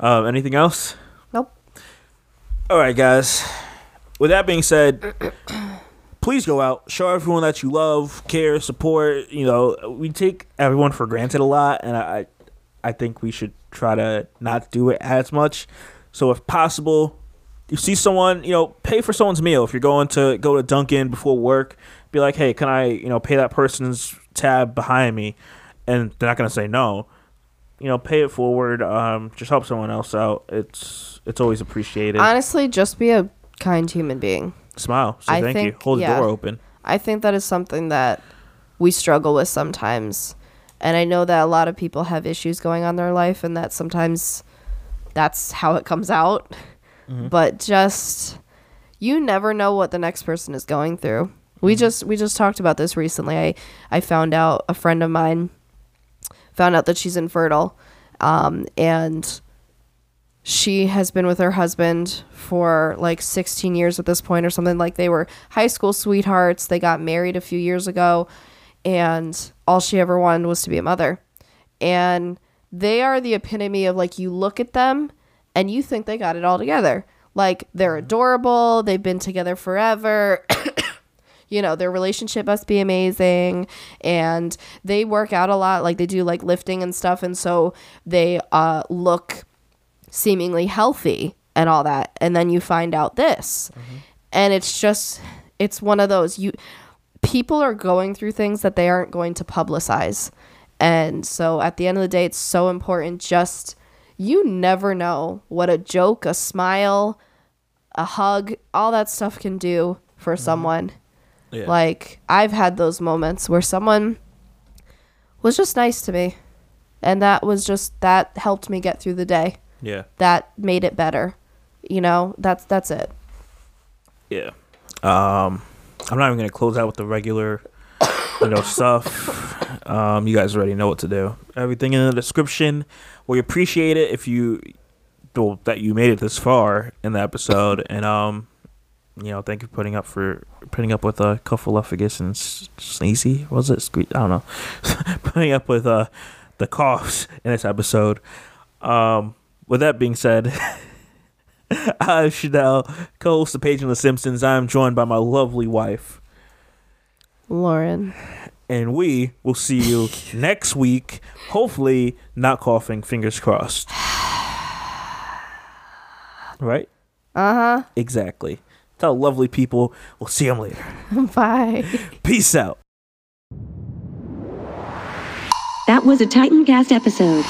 um, anything else? Nope. All right, guys. With that being said, please go out, show everyone that you love, care, support. You know, we take everyone for granted a lot, and I, I think we should try to not do it as much. So, if possible, you see someone, you know, pay for someone's meal. If you're going to go to Dunkin' before work, be like, hey, can I, you know, pay that person's tab behind me? And they're not gonna say no. You know, pay it forward. Um, just help someone else out. It's it's always appreciated. Honestly, just be a kind human being. Smile. So I thank you. think- Hold the door open. I think that is something that we struggle with sometimes. And I know that a lot of people have issues going on in their life and that sometimes that's how it comes out. But just you never know what the next person is going through. We just we just talked about this recently. I I found out a friend of mine found out that she's infertile. Um, and she has been with her husband for like 16 years at this point or something like they were high school sweethearts they got married a few years ago and all she ever wanted was to be a mother and they are the epitome of like you look at them and you think they got it all together. Like they're adorable. They've been together forever. You know their relationship must be amazing. And they work out a lot. Like they do like lifting and stuff. And so they uh look seemingly healthy and all that. And then you find out this. And it's just it's one of those you people are going through things that they aren't going to publicize. And so at the end of the day it's so important just you never know what a joke a smile a hug all that stuff can do for someone Yeah. like I've had those moments where someone was just nice to me. And that was just that helped me get through the day. yeah. That made it better. You know, that's that's it. Yeah. Um, I'm not even gonna close out with the regular, you know, stuff. Um, you guys already know what to do. Everything in the description. We appreciate it if you, well, that you made it this far in the episode, and um, you know, thank you for putting up for putting up with uh, Cuffaluffagus and Sneezy. Was it? Sque- I don't know. putting up with uh the coughs in this episode. Um, with that being said. I'm Chanel, co-host of Page and the Simpsons. I'm joined by my lovely wife, Lauren. And we will see you next week. Hopefully, not coughing. Fingers crossed. Right? Uh huh. Exactly. Tell lovely people. We'll see them later. Bye. Peace out. That was a Titancast episode.